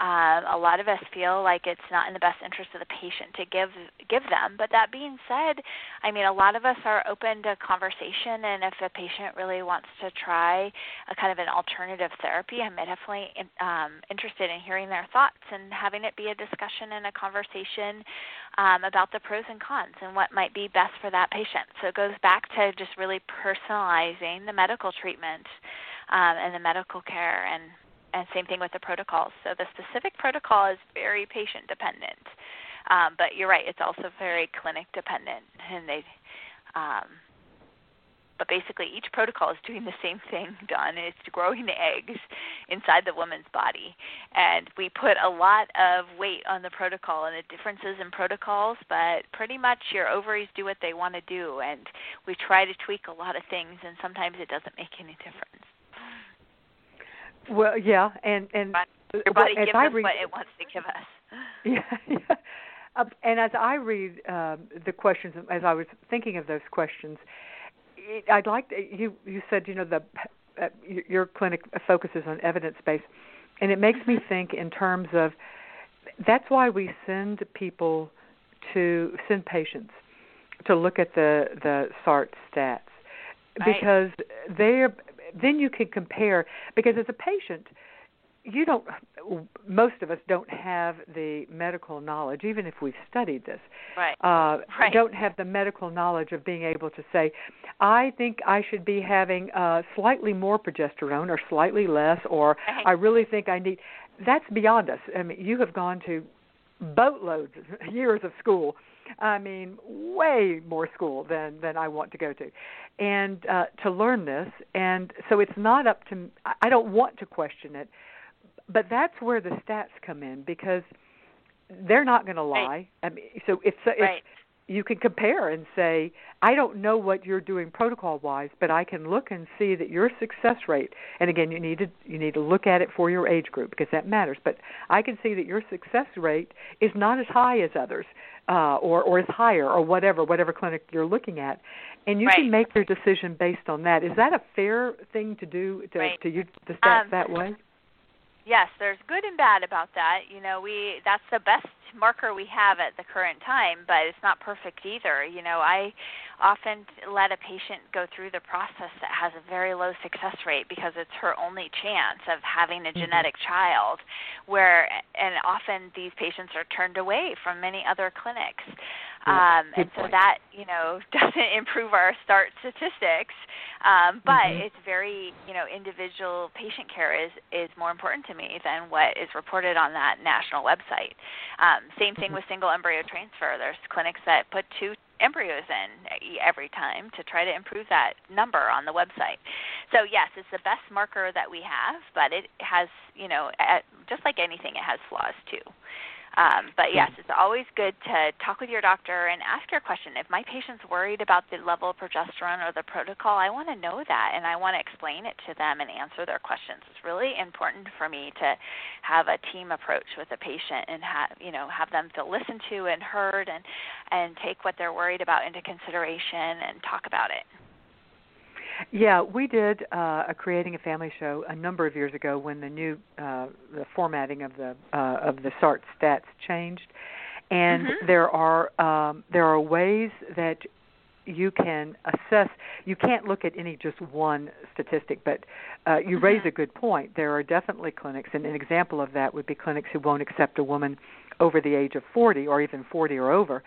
um, a lot of us feel like it's not in the best interest of the patient to give give them. But that being said, I mean, a lot of us are open to conversation, and if a patient really wants to try a kind of an alternative therapy, I'm definitely in, um, interested in hearing their thoughts and having it be a discussion and a conversation um, about the pros and cons and what might be best for that patient. So it goes back to just really personalizing the medical treatment um, and the medical care and and same thing with the protocols. So the specific protocol is very patient dependent, um, but you're right, it's also very clinic dependent, and they. Um, but basically, each protocol is doing the same thing, Dawn. It's growing the eggs inside the woman's body. And we put a lot of weight on the protocol and the differences in protocols, but pretty much your ovaries do what they want to do. And we try to tweak a lot of things, and sometimes it doesn't make any difference. Well, yeah, and and your body gives us read, what it wants to give us. Yeah, yeah. Uh, and as I read um, the questions, as I was thinking of those questions, it, I'd like to, you. You said you know the uh, your clinic focuses on evidence based, and it makes me think in terms of that's why we send people to send patients to look at the the SART stats right. because they are then you can compare because as a patient you don't most of us don't have the medical knowledge even if we've studied this right. Uh, right. don't have the medical knowledge of being able to say i think i should be having uh slightly more progesterone or slightly less or right. i really think i need that's beyond us i mean you have gone to boatloads years of school I mean, way more school than than I want to go to, and uh, to learn this. And so it's not up to. I don't want to question it, but that's where the stats come in because they're not going to lie. Right. I mean, so if, if right. You can compare and say, I don't know what you're doing protocol wise, but I can look and see that your success rate. And again, you need to you need to look at it for your age group because that matters. But I can see that your success rate is not as high as others, uh, or or is higher, or whatever whatever clinic you're looking at, and you right. can make your decision based on that. Is that a fair thing to do to right. to use the stats um, that way? Yes, there's good and bad about that. You know, we that's the best marker we have at the current time, but it's not perfect either. You know, I often let a patient go through the process that has a very low success rate because it's her only chance of having a mm-hmm. genetic child where and often these patients are turned away from many other clinics um, and so that you know doesn't improve our SART statistics, um, but mm-hmm. it's very you know individual patient care is is more important to me than what is reported on that national website. Um, same thing mm-hmm. with single embryo transfer. There's clinics that put two embryos in every time to try to improve that number on the website. So yes, it's the best marker that we have, but it has you know just like anything, it has flaws too. Um, but yes, it's always good to talk with your doctor and ask your question. If my patient's worried about the level of progesterone or the protocol, I want to know that and I want to explain it to them and answer their questions. It's really important for me to have a team approach with a patient and have you know have them feel listened to and heard and and take what they're worried about into consideration and talk about it. Yeah, we did uh, a creating a family show a number of years ago when the new uh, the formatting of the uh, of the SART stats changed, and mm-hmm. there are um, there are ways that you can assess. You can't look at any just one statistic, but uh, you mm-hmm. raise a good point. There are definitely clinics, and an example of that would be clinics who won't accept a woman over the age of 40 or even 40 or over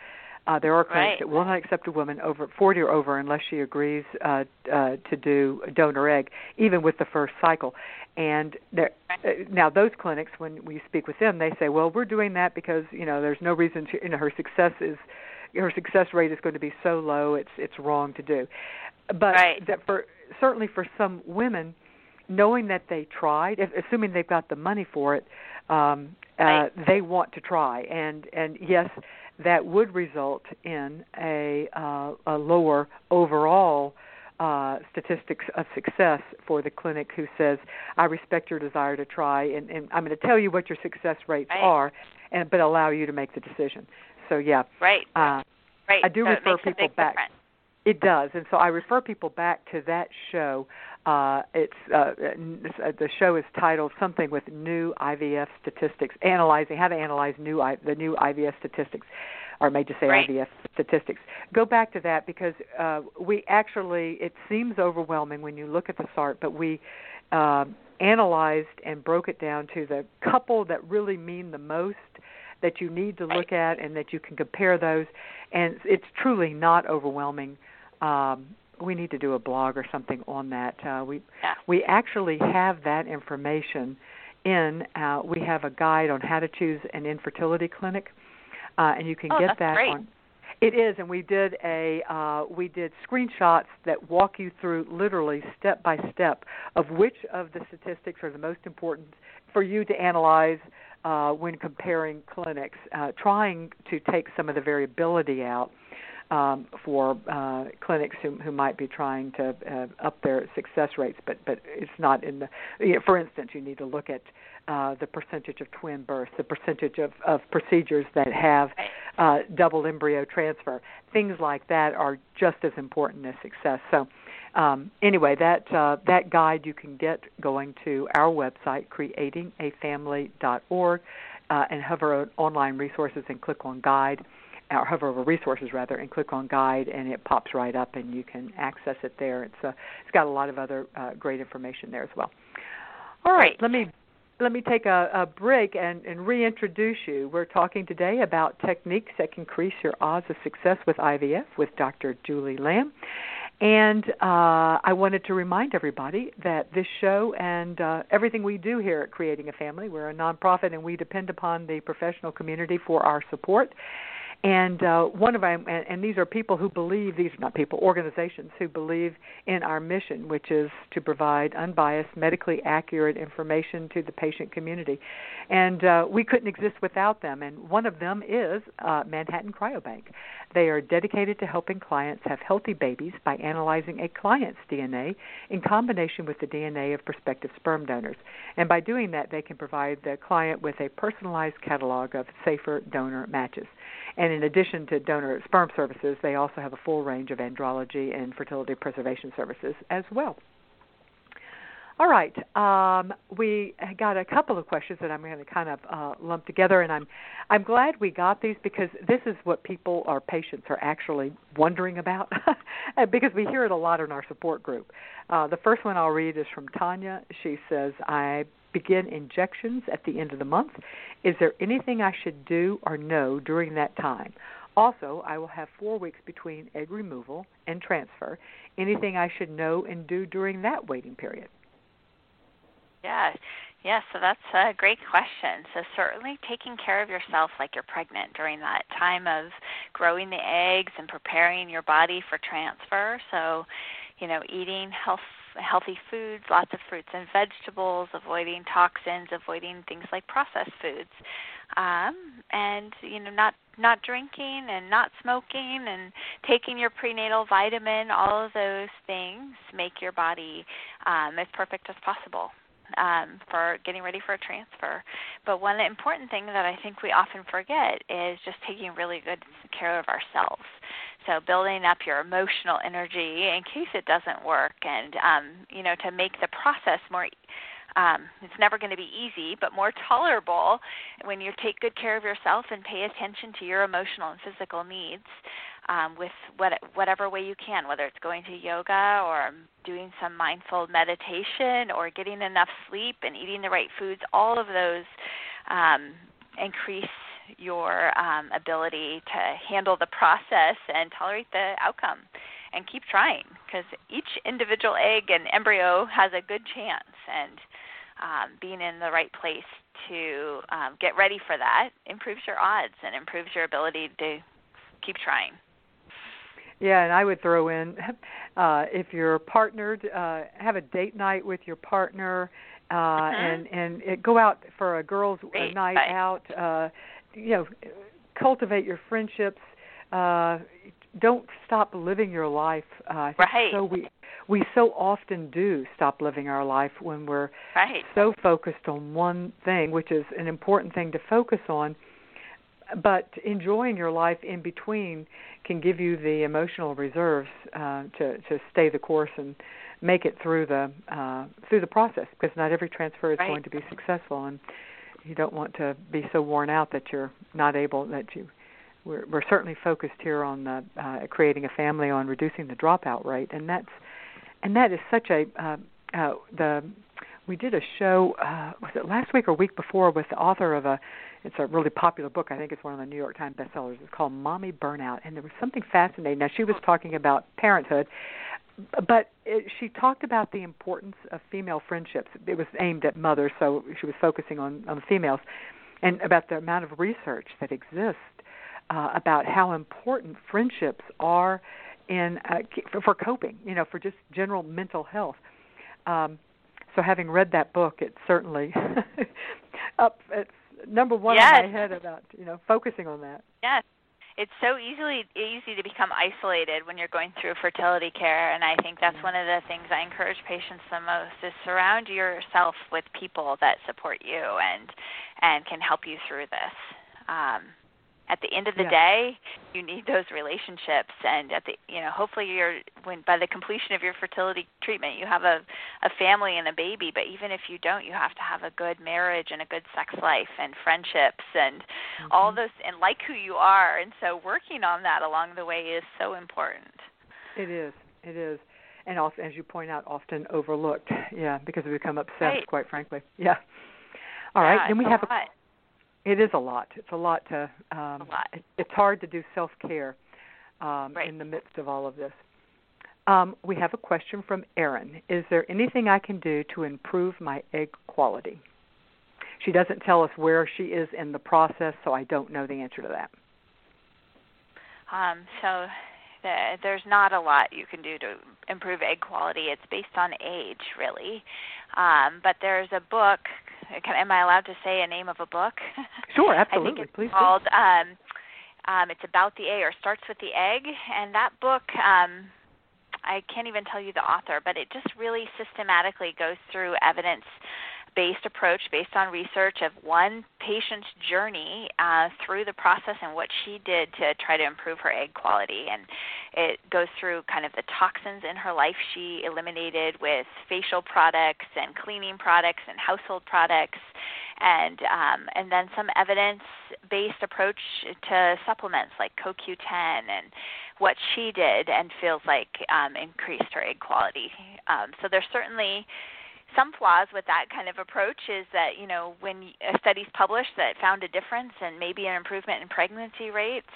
uh, there are clinics right. that will not accept a woman over 40 or over unless she agrees uh, uh, to do donor egg, even with the first cycle. And there, uh, now those clinics, when we speak with them, they say, "Well, we're doing that because you know there's no reason to. You know, her success is her success rate is going to be so low. It's it's wrong to do." But right. that for certainly for some women, knowing that they tried, if, assuming they've got the money for it, um, right. uh, they want to try. And and yes, that would result in a, uh, a lower overall uh, statistics of success for the clinic who says, I respect your desire to try, and, and I'm going to tell you what your success rates right. are, and but allow you to make the decision. So yeah, right, uh, right. I do so refer people back. Difference. It does, and so I refer people back to that show. Uh, it's uh, the show is titled something with new IVF statistics, analyzing how to analyze new I, the new IVF statistics, or I may just say right. IVF statistics. Go back to that because uh, we actually it seems overwhelming when you look at the SART, but we uh, analyzed and broke it down to the couple that really mean the most that you need to look at and that you can compare those and it's truly not overwhelming um, we need to do a blog or something on that. Uh, we yeah. we actually have that information in. Uh, we have a guide on how to choose an infertility clinic, uh, and you can oh, get that's that great. on. It is, and we did a uh, we did screenshots that walk you through literally step by step of which of the statistics are the most important for you to analyze uh, when comparing clinics, uh, trying to take some of the variability out um, for uh, clinics who, who might be trying to uh, up their success rates, but but it's not in the. You know, for instance, you need to look at uh, the percentage of twin births, the percentage of, of procedures that have uh, double embryo transfer. Things like that are just as important as success. So um, anyway, that uh, that guide you can get going to our website, creatingafamily.org, uh, and hover on online resources and click on guide, or hover over resources rather, and click on guide, and it pops right up, and you can access it there. It's uh, it's got a lot of other uh, great information there as well. All right, let me let me take a, a break and, and, reintroduce you. We're talking today about techniques that can increase your odds of success with IVF with Dr. Julie Lamb. And uh, I wanted to remind everybody that this show and uh, everything we do here at Creating a Family, we're a nonprofit and we depend upon the professional community for our support. And uh, one of them, and, and these are people who believe, these are not people, organizations who believe in our mission, which is to provide unbiased, medically accurate information to the patient community. And uh, we couldn't exist without them. And one of them is uh, Manhattan Cryobank. They are dedicated to helping clients have healthy babies by analyzing a client's DNA in combination with the DNA of prospective sperm donors. And by doing that, they can provide the client with a personalized catalog of safer donor matches. And in addition to donor sperm services, they also have a full range of andrology and fertility preservation services as well. All right, um, we got a couple of questions that I'm going to kind of uh, lump together, and I'm I'm glad we got these because this is what people, our patients, are actually wondering about, because we hear it a lot in our support group. Uh, the first one I'll read is from Tanya. She says, "I begin injections at the end of the month. Is there anything I should do or know during that time? Also, I will have four weeks between egg removal and transfer. Anything I should know and do during that waiting period? Yeah, yeah, so that's a great question. So, certainly taking care of yourself like you're pregnant during that time of growing the eggs and preparing your body for transfer. So, you know, eating health healthy foods, lots of fruits and vegetables, avoiding toxins, avoiding things like processed foods, um, and you know not not drinking and not smoking and taking your prenatal vitamin. All of those things make your body um, as perfect as possible um, for getting ready for a transfer. But one important thing that I think we often forget is just taking really good care of ourselves. So building up your emotional energy in case it doesn't work, and um, you know to make the process more. Um, it's never going to be easy, but more tolerable when you take good care of yourself and pay attention to your emotional and physical needs um, with what, whatever way you can, whether it's going to yoga or doing some mindful meditation or getting enough sleep and eating the right foods. All of those um, increase your um, ability to handle the process and tolerate the outcome and keep trying because each individual egg and embryo has a good chance and um, being in the right place to um, get ready for that improves your odds and improves your ability to keep trying. Yeah, and I would throw in uh, if you're partnered, uh, have a date night with your partner, uh, uh-huh. and and it, go out for a girls' night Bye. out. Uh, you know, cultivate your friendships. Uh, don't stop living your life. Uh, right. So we we so often do stop living our life when we're right. so focused on one thing, which is an important thing to focus on. But enjoying your life in between can give you the emotional reserves uh, to to stay the course and make it through the uh, through the process because not every transfer is right. going to be successful and you don't want to be so worn out that you're not able that you we're, we're certainly focused here on the, uh, creating a family on reducing the dropout rate and that's and that is such a uh, uh, the we did a show uh, was it last week or week before with the author of a it's a really popular book. I think it's one of the New York Times bestsellers. It's called Mommy Burnout, and there was something fascinating. Now she was talking about parenthood, but it, she talked about the importance of female friendships. It was aimed at mothers, so she was focusing on on females, and about the amount of research that exists uh, about how important friendships are in uh, for, for coping. You know, for just general mental health. Um, so having read that book, it's certainly up. It's number one yes. in my head about you know focusing on that. Yes it's so easily easy to become isolated when you're going through fertility care and i think that's one of the things i encourage patients the most is surround yourself with people that support you and and can help you through this um, at the end of the yeah. day you need those relationships. And at the you know hopefully you're when by the completion of your fertility treatment you have a a family and a baby. But even if you don't you have to have a good marriage and a good sex life and friendships and mm-hmm. all those and like who you are. And so working on that along the way is so important. It is. It is. And also as you point out often overlooked. Yeah because we become obsessed right. quite frankly. Yeah. All right. Yeah, then we have a, it is a lot. It's a lot to. Um, a lot. It's hard to do self care um, right. in the midst of all of this. Um, we have a question from Erin. Is there anything I can do to improve my egg quality? She doesn't tell us where she is in the process, so I don't know the answer to that. Um, so the, there's not a lot you can do to improve egg quality. It's based on age, really. Um, but there's a book can, am I allowed to say a name of a book? Sure, absolutely. I think it's Please called um, um, it's about the egg or starts with the egg, and that book um, I can't even tell you the author, but it just really systematically goes through evidence based approach based on research of one patient's journey uh, through the process and what she did to try to improve her egg quality. And it goes through kind of the toxins in her life she eliminated with facial products and cleaning products and household products. And um, and then some evidence-based approach to supplements like CoQ10 and what she did and feels like um, increased her egg quality. Um, so there's certainly some flaws with that kind of approach is that you know when a study's published that found a difference and maybe an improvement in pregnancy rates,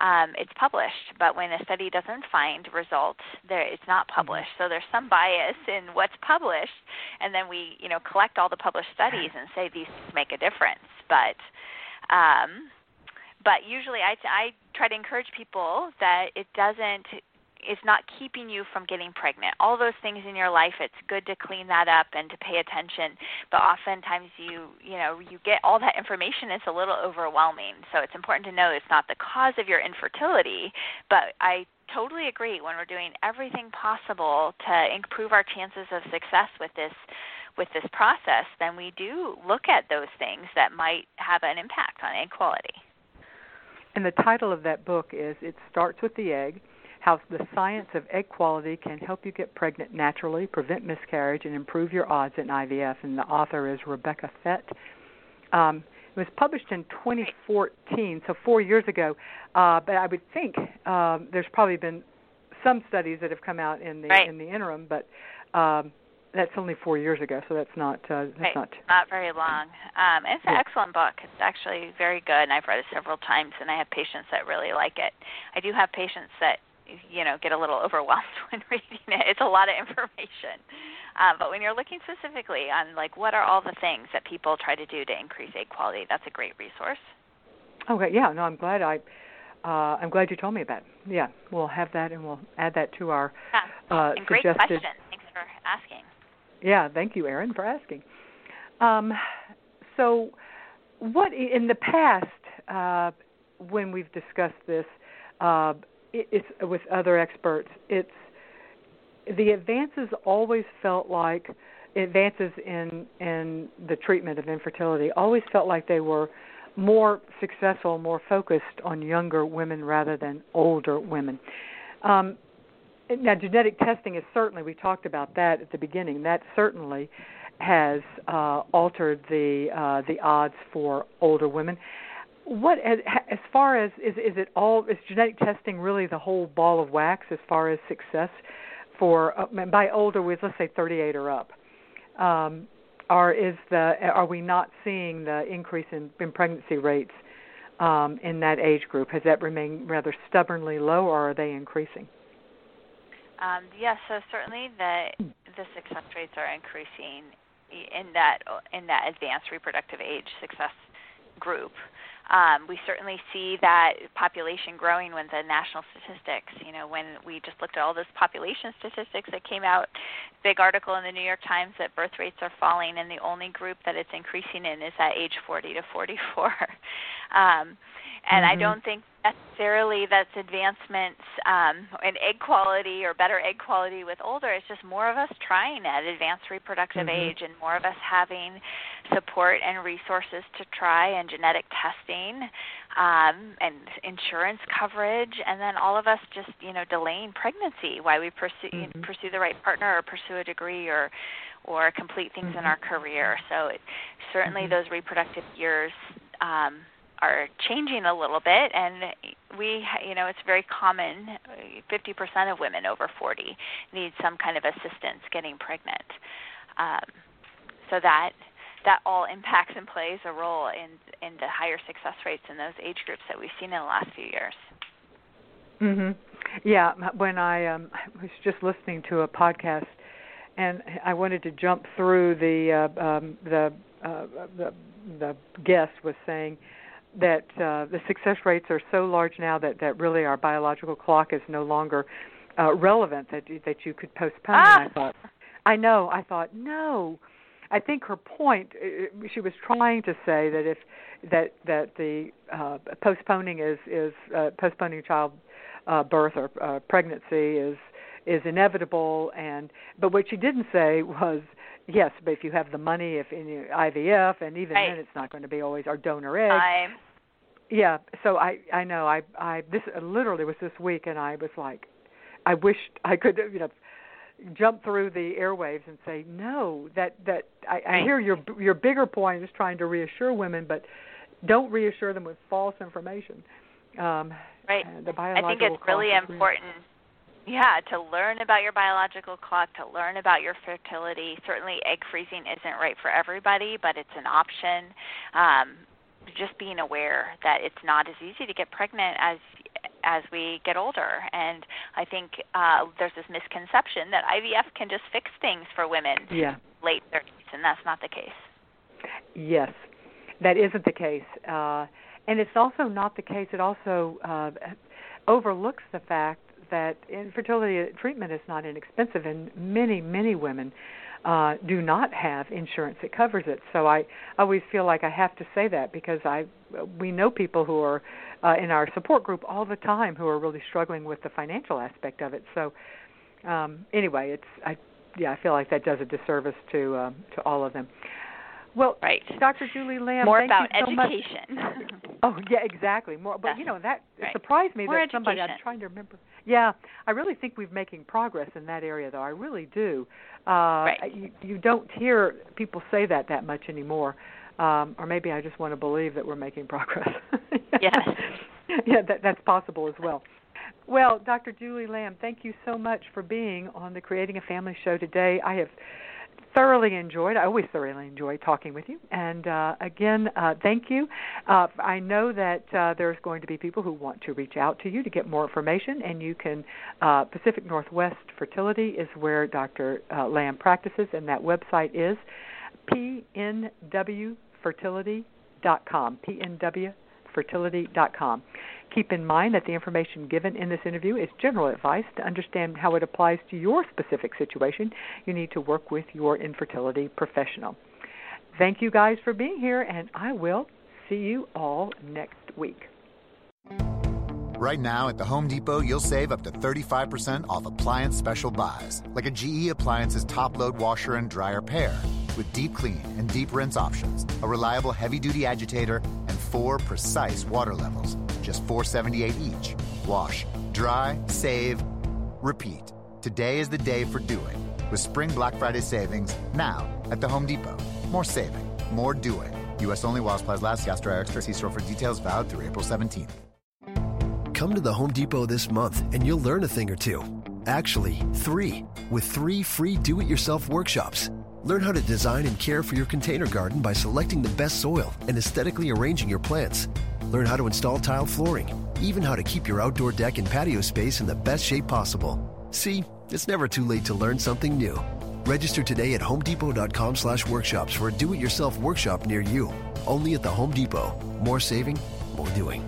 um, it's published. But when a study doesn't find results, there it's not mm-hmm. published. So there's some bias in what's published, and then we you know collect all the published studies and say these make a difference. But um, but usually I, I try to encourage people that it doesn't is not keeping you from getting pregnant. All those things in your life, it's good to clean that up and to pay attention. But oftentimes you, you know, you get all that information, it's a little overwhelming. So it's important to know it's not the cause of your infertility, but I totally agree when we're doing everything possible to improve our chances of success with this with this process, then we do look at those things that might have an impact on egg quality. And the title of that book is It Starts with the Egg how the science of egg quality can help you get pregnant naturally, prevent miscarriage, and improve your odds in IVF. And the author is Rebecca Fett. Um, it was published in 2014, so four years ago. Uh, but I would think um, there's probably been some studies that have come out in the right. in the interim, but um, that's only four years ago, so that's not uh, that's right. not not very long. Um, it's an yeah. excellent book. It's actually very good, and I've read it several times, and I have patients that really like it. I do have patients that you know get a little overwhelmed when reading it. It's a lot of information. Uh, but when you're looking specifically on like what are all the things that people try to do to increase egg quality, that's a great resource. Okay, yeah, no, I'm glad I uh, I'm glad you told me about it. Yeah, we'll have that and we'll add that to our yeah. uh, and great suggested. question. Thanks for asking. Yeah, thank you, Erin, for asking. Um, so, what in the past uh, when we've discussed this, uh, it's with other experts. It's the advances always felt like advances in in the treatment of infertility always felt like they were more successful, more focused on younger women rather than older women. Um, now, genetic testing is certainly we talked about that at the beginning. That certainly has uh, altered the uh, the odds for older women what as, as far as is is it all is genetic testing really the whole ball of wax as far as success for uh, by older with let's say 38 or up um, or is the are we not seeing the increase in, in pregnancy rates um, in that age group? Has that remained rather stubbornly low or are they increasing? Um, yes so certainly the the success rates are increasing in that in that advanced reproductive age success group um, we certainly see that population growing with the national statistics. You know, when we just looked at all those population statistics that came out, big article in the New York Times that birth rates are falling, and the only group that it's increasing in is at age 40 to 44. um, and mm-hmm. I don't think necessarily that's advancements um, in egg quality or better egg quality with older. It's just more of us trying at advanced reproductive mm-hmm. age and more of us having support and resources to try and genetic testing um, and insurance coverage, and then all of us just you know delaying pregnancy while we pursue mm-hmm. pursue the right partner or pursue a degree or or complete things mm-hmm. in our career. So it, certainly mm-hmm. those reproductive years. Um, are changing a little bit and we you know it's very common 50% of women over 40 need some kind of assistance getting pregnant. Um, so that that all impacts and plays a role in in the higher success rates in those age groups that we've seen in the last few years. Mhm yeah when i um was just listening to a podcast and i wanted to jump through the uh um the uh the the guest was saying that uh, the success rates are so large now that that really our biological clock is no longer uh, relevant that you, that you could postpone. Ah. And I thought, I know. I thought no. I think her point. She was trying to say that if that that the uh, postponing is is uh, postponing child uh, birth or uh, pregnancy is is inevitable and but what she didn't say was yes but if you have the money if in IVF and even right. then it's not going to be always our donor egg yeah so i i know i i this literally was this week and i was like i wished i could you know jump through the airwaves and say no that that i, right. I hear your your bigger point is trying to reassure women but don't reassure them with false information. Um right. the biological i think it's really important yeah, to learn about your biological clock, to learn about your fertility. Certainly, egg freezing isn't right for everybody, but it's an option. Um, just being aware that it's not as easy to get pregnant as as we get older and i think uh there's this misconception that ivf can just fix things for women yeah. late 30s and that's not the case yes that isn't the case uh and it's also not the case it also uh overlooks the fact that infertility treatment is not inexpensive and many many women uh, do not have insurance that covers it. So I always feel like I have to say that because I we know people who are uh, in our support group all the time who are really struggling with the financial aspect of it. So um, anyway, it's I yeah I feel like that does a disservice to um, to all of them. Well, right. Dr. Julie Lamb, more thank about you so education. oh yeah, exactly. More, but you know that right. surprised me more that education. somebody. I'm trying to remember. Yeah, I really think we're making progress in that area, though. I really do. Uh, right. You, you don't hear people say that that much anymore, um, or maybe I just want to believe that we're making progress. yes. yeah, that, that's possible as well. Well, Dr. Julie Lamb, thank you so much for being on the Creating a Family show today. I have thoroughly enjoyed. I always thoroughly enjoy talking with you. And uh, again, uh, thank you. Uh, I know that uh, there's going to be people who want to reach out to you to get more information, and you can. Uh, Pacific Northwest Fertility is where Dr. Uh, Lamb practices, and that website is pnwfertility.com. pnwfertility.com. Keep in mind that the information given in this interview is general advice. To understand how it applies to your specific situation, you need to work with your infertility professional. Thank you guys for being here, and I will see you all next week. Right now at the Home Depot, you'll save up to 35% off appliance special buys, like a GE Appliances top load washer and dryer pair with deep clean and deep rinse options, a reliable heavy duty agitator, and four precise water levels. Just 478 each. Wash, dry, save, repeat. Today is the day for doing. With Spring Black Friday savings now at the Home Depot. More saving, more doing. U.S. only while supplies last. Gas dryer extra. See store for details. Valid through April 17th. Come to the Home Depot this month and you'll learn a thing or two. Actually, three, with three free do it yourself workshops. Learn how to design and care for your container garden by selecting the best soil and aesthetically arranging your plants. Learn how to install tile flooring, even how to keep your outdoor deck and patio space in the best shape possible. See, it's never too late to learn something new. Register today at homedepot.com slash workshops for a do-it-yourself workshop near you. Only at the Home Depot. More saving, more doing.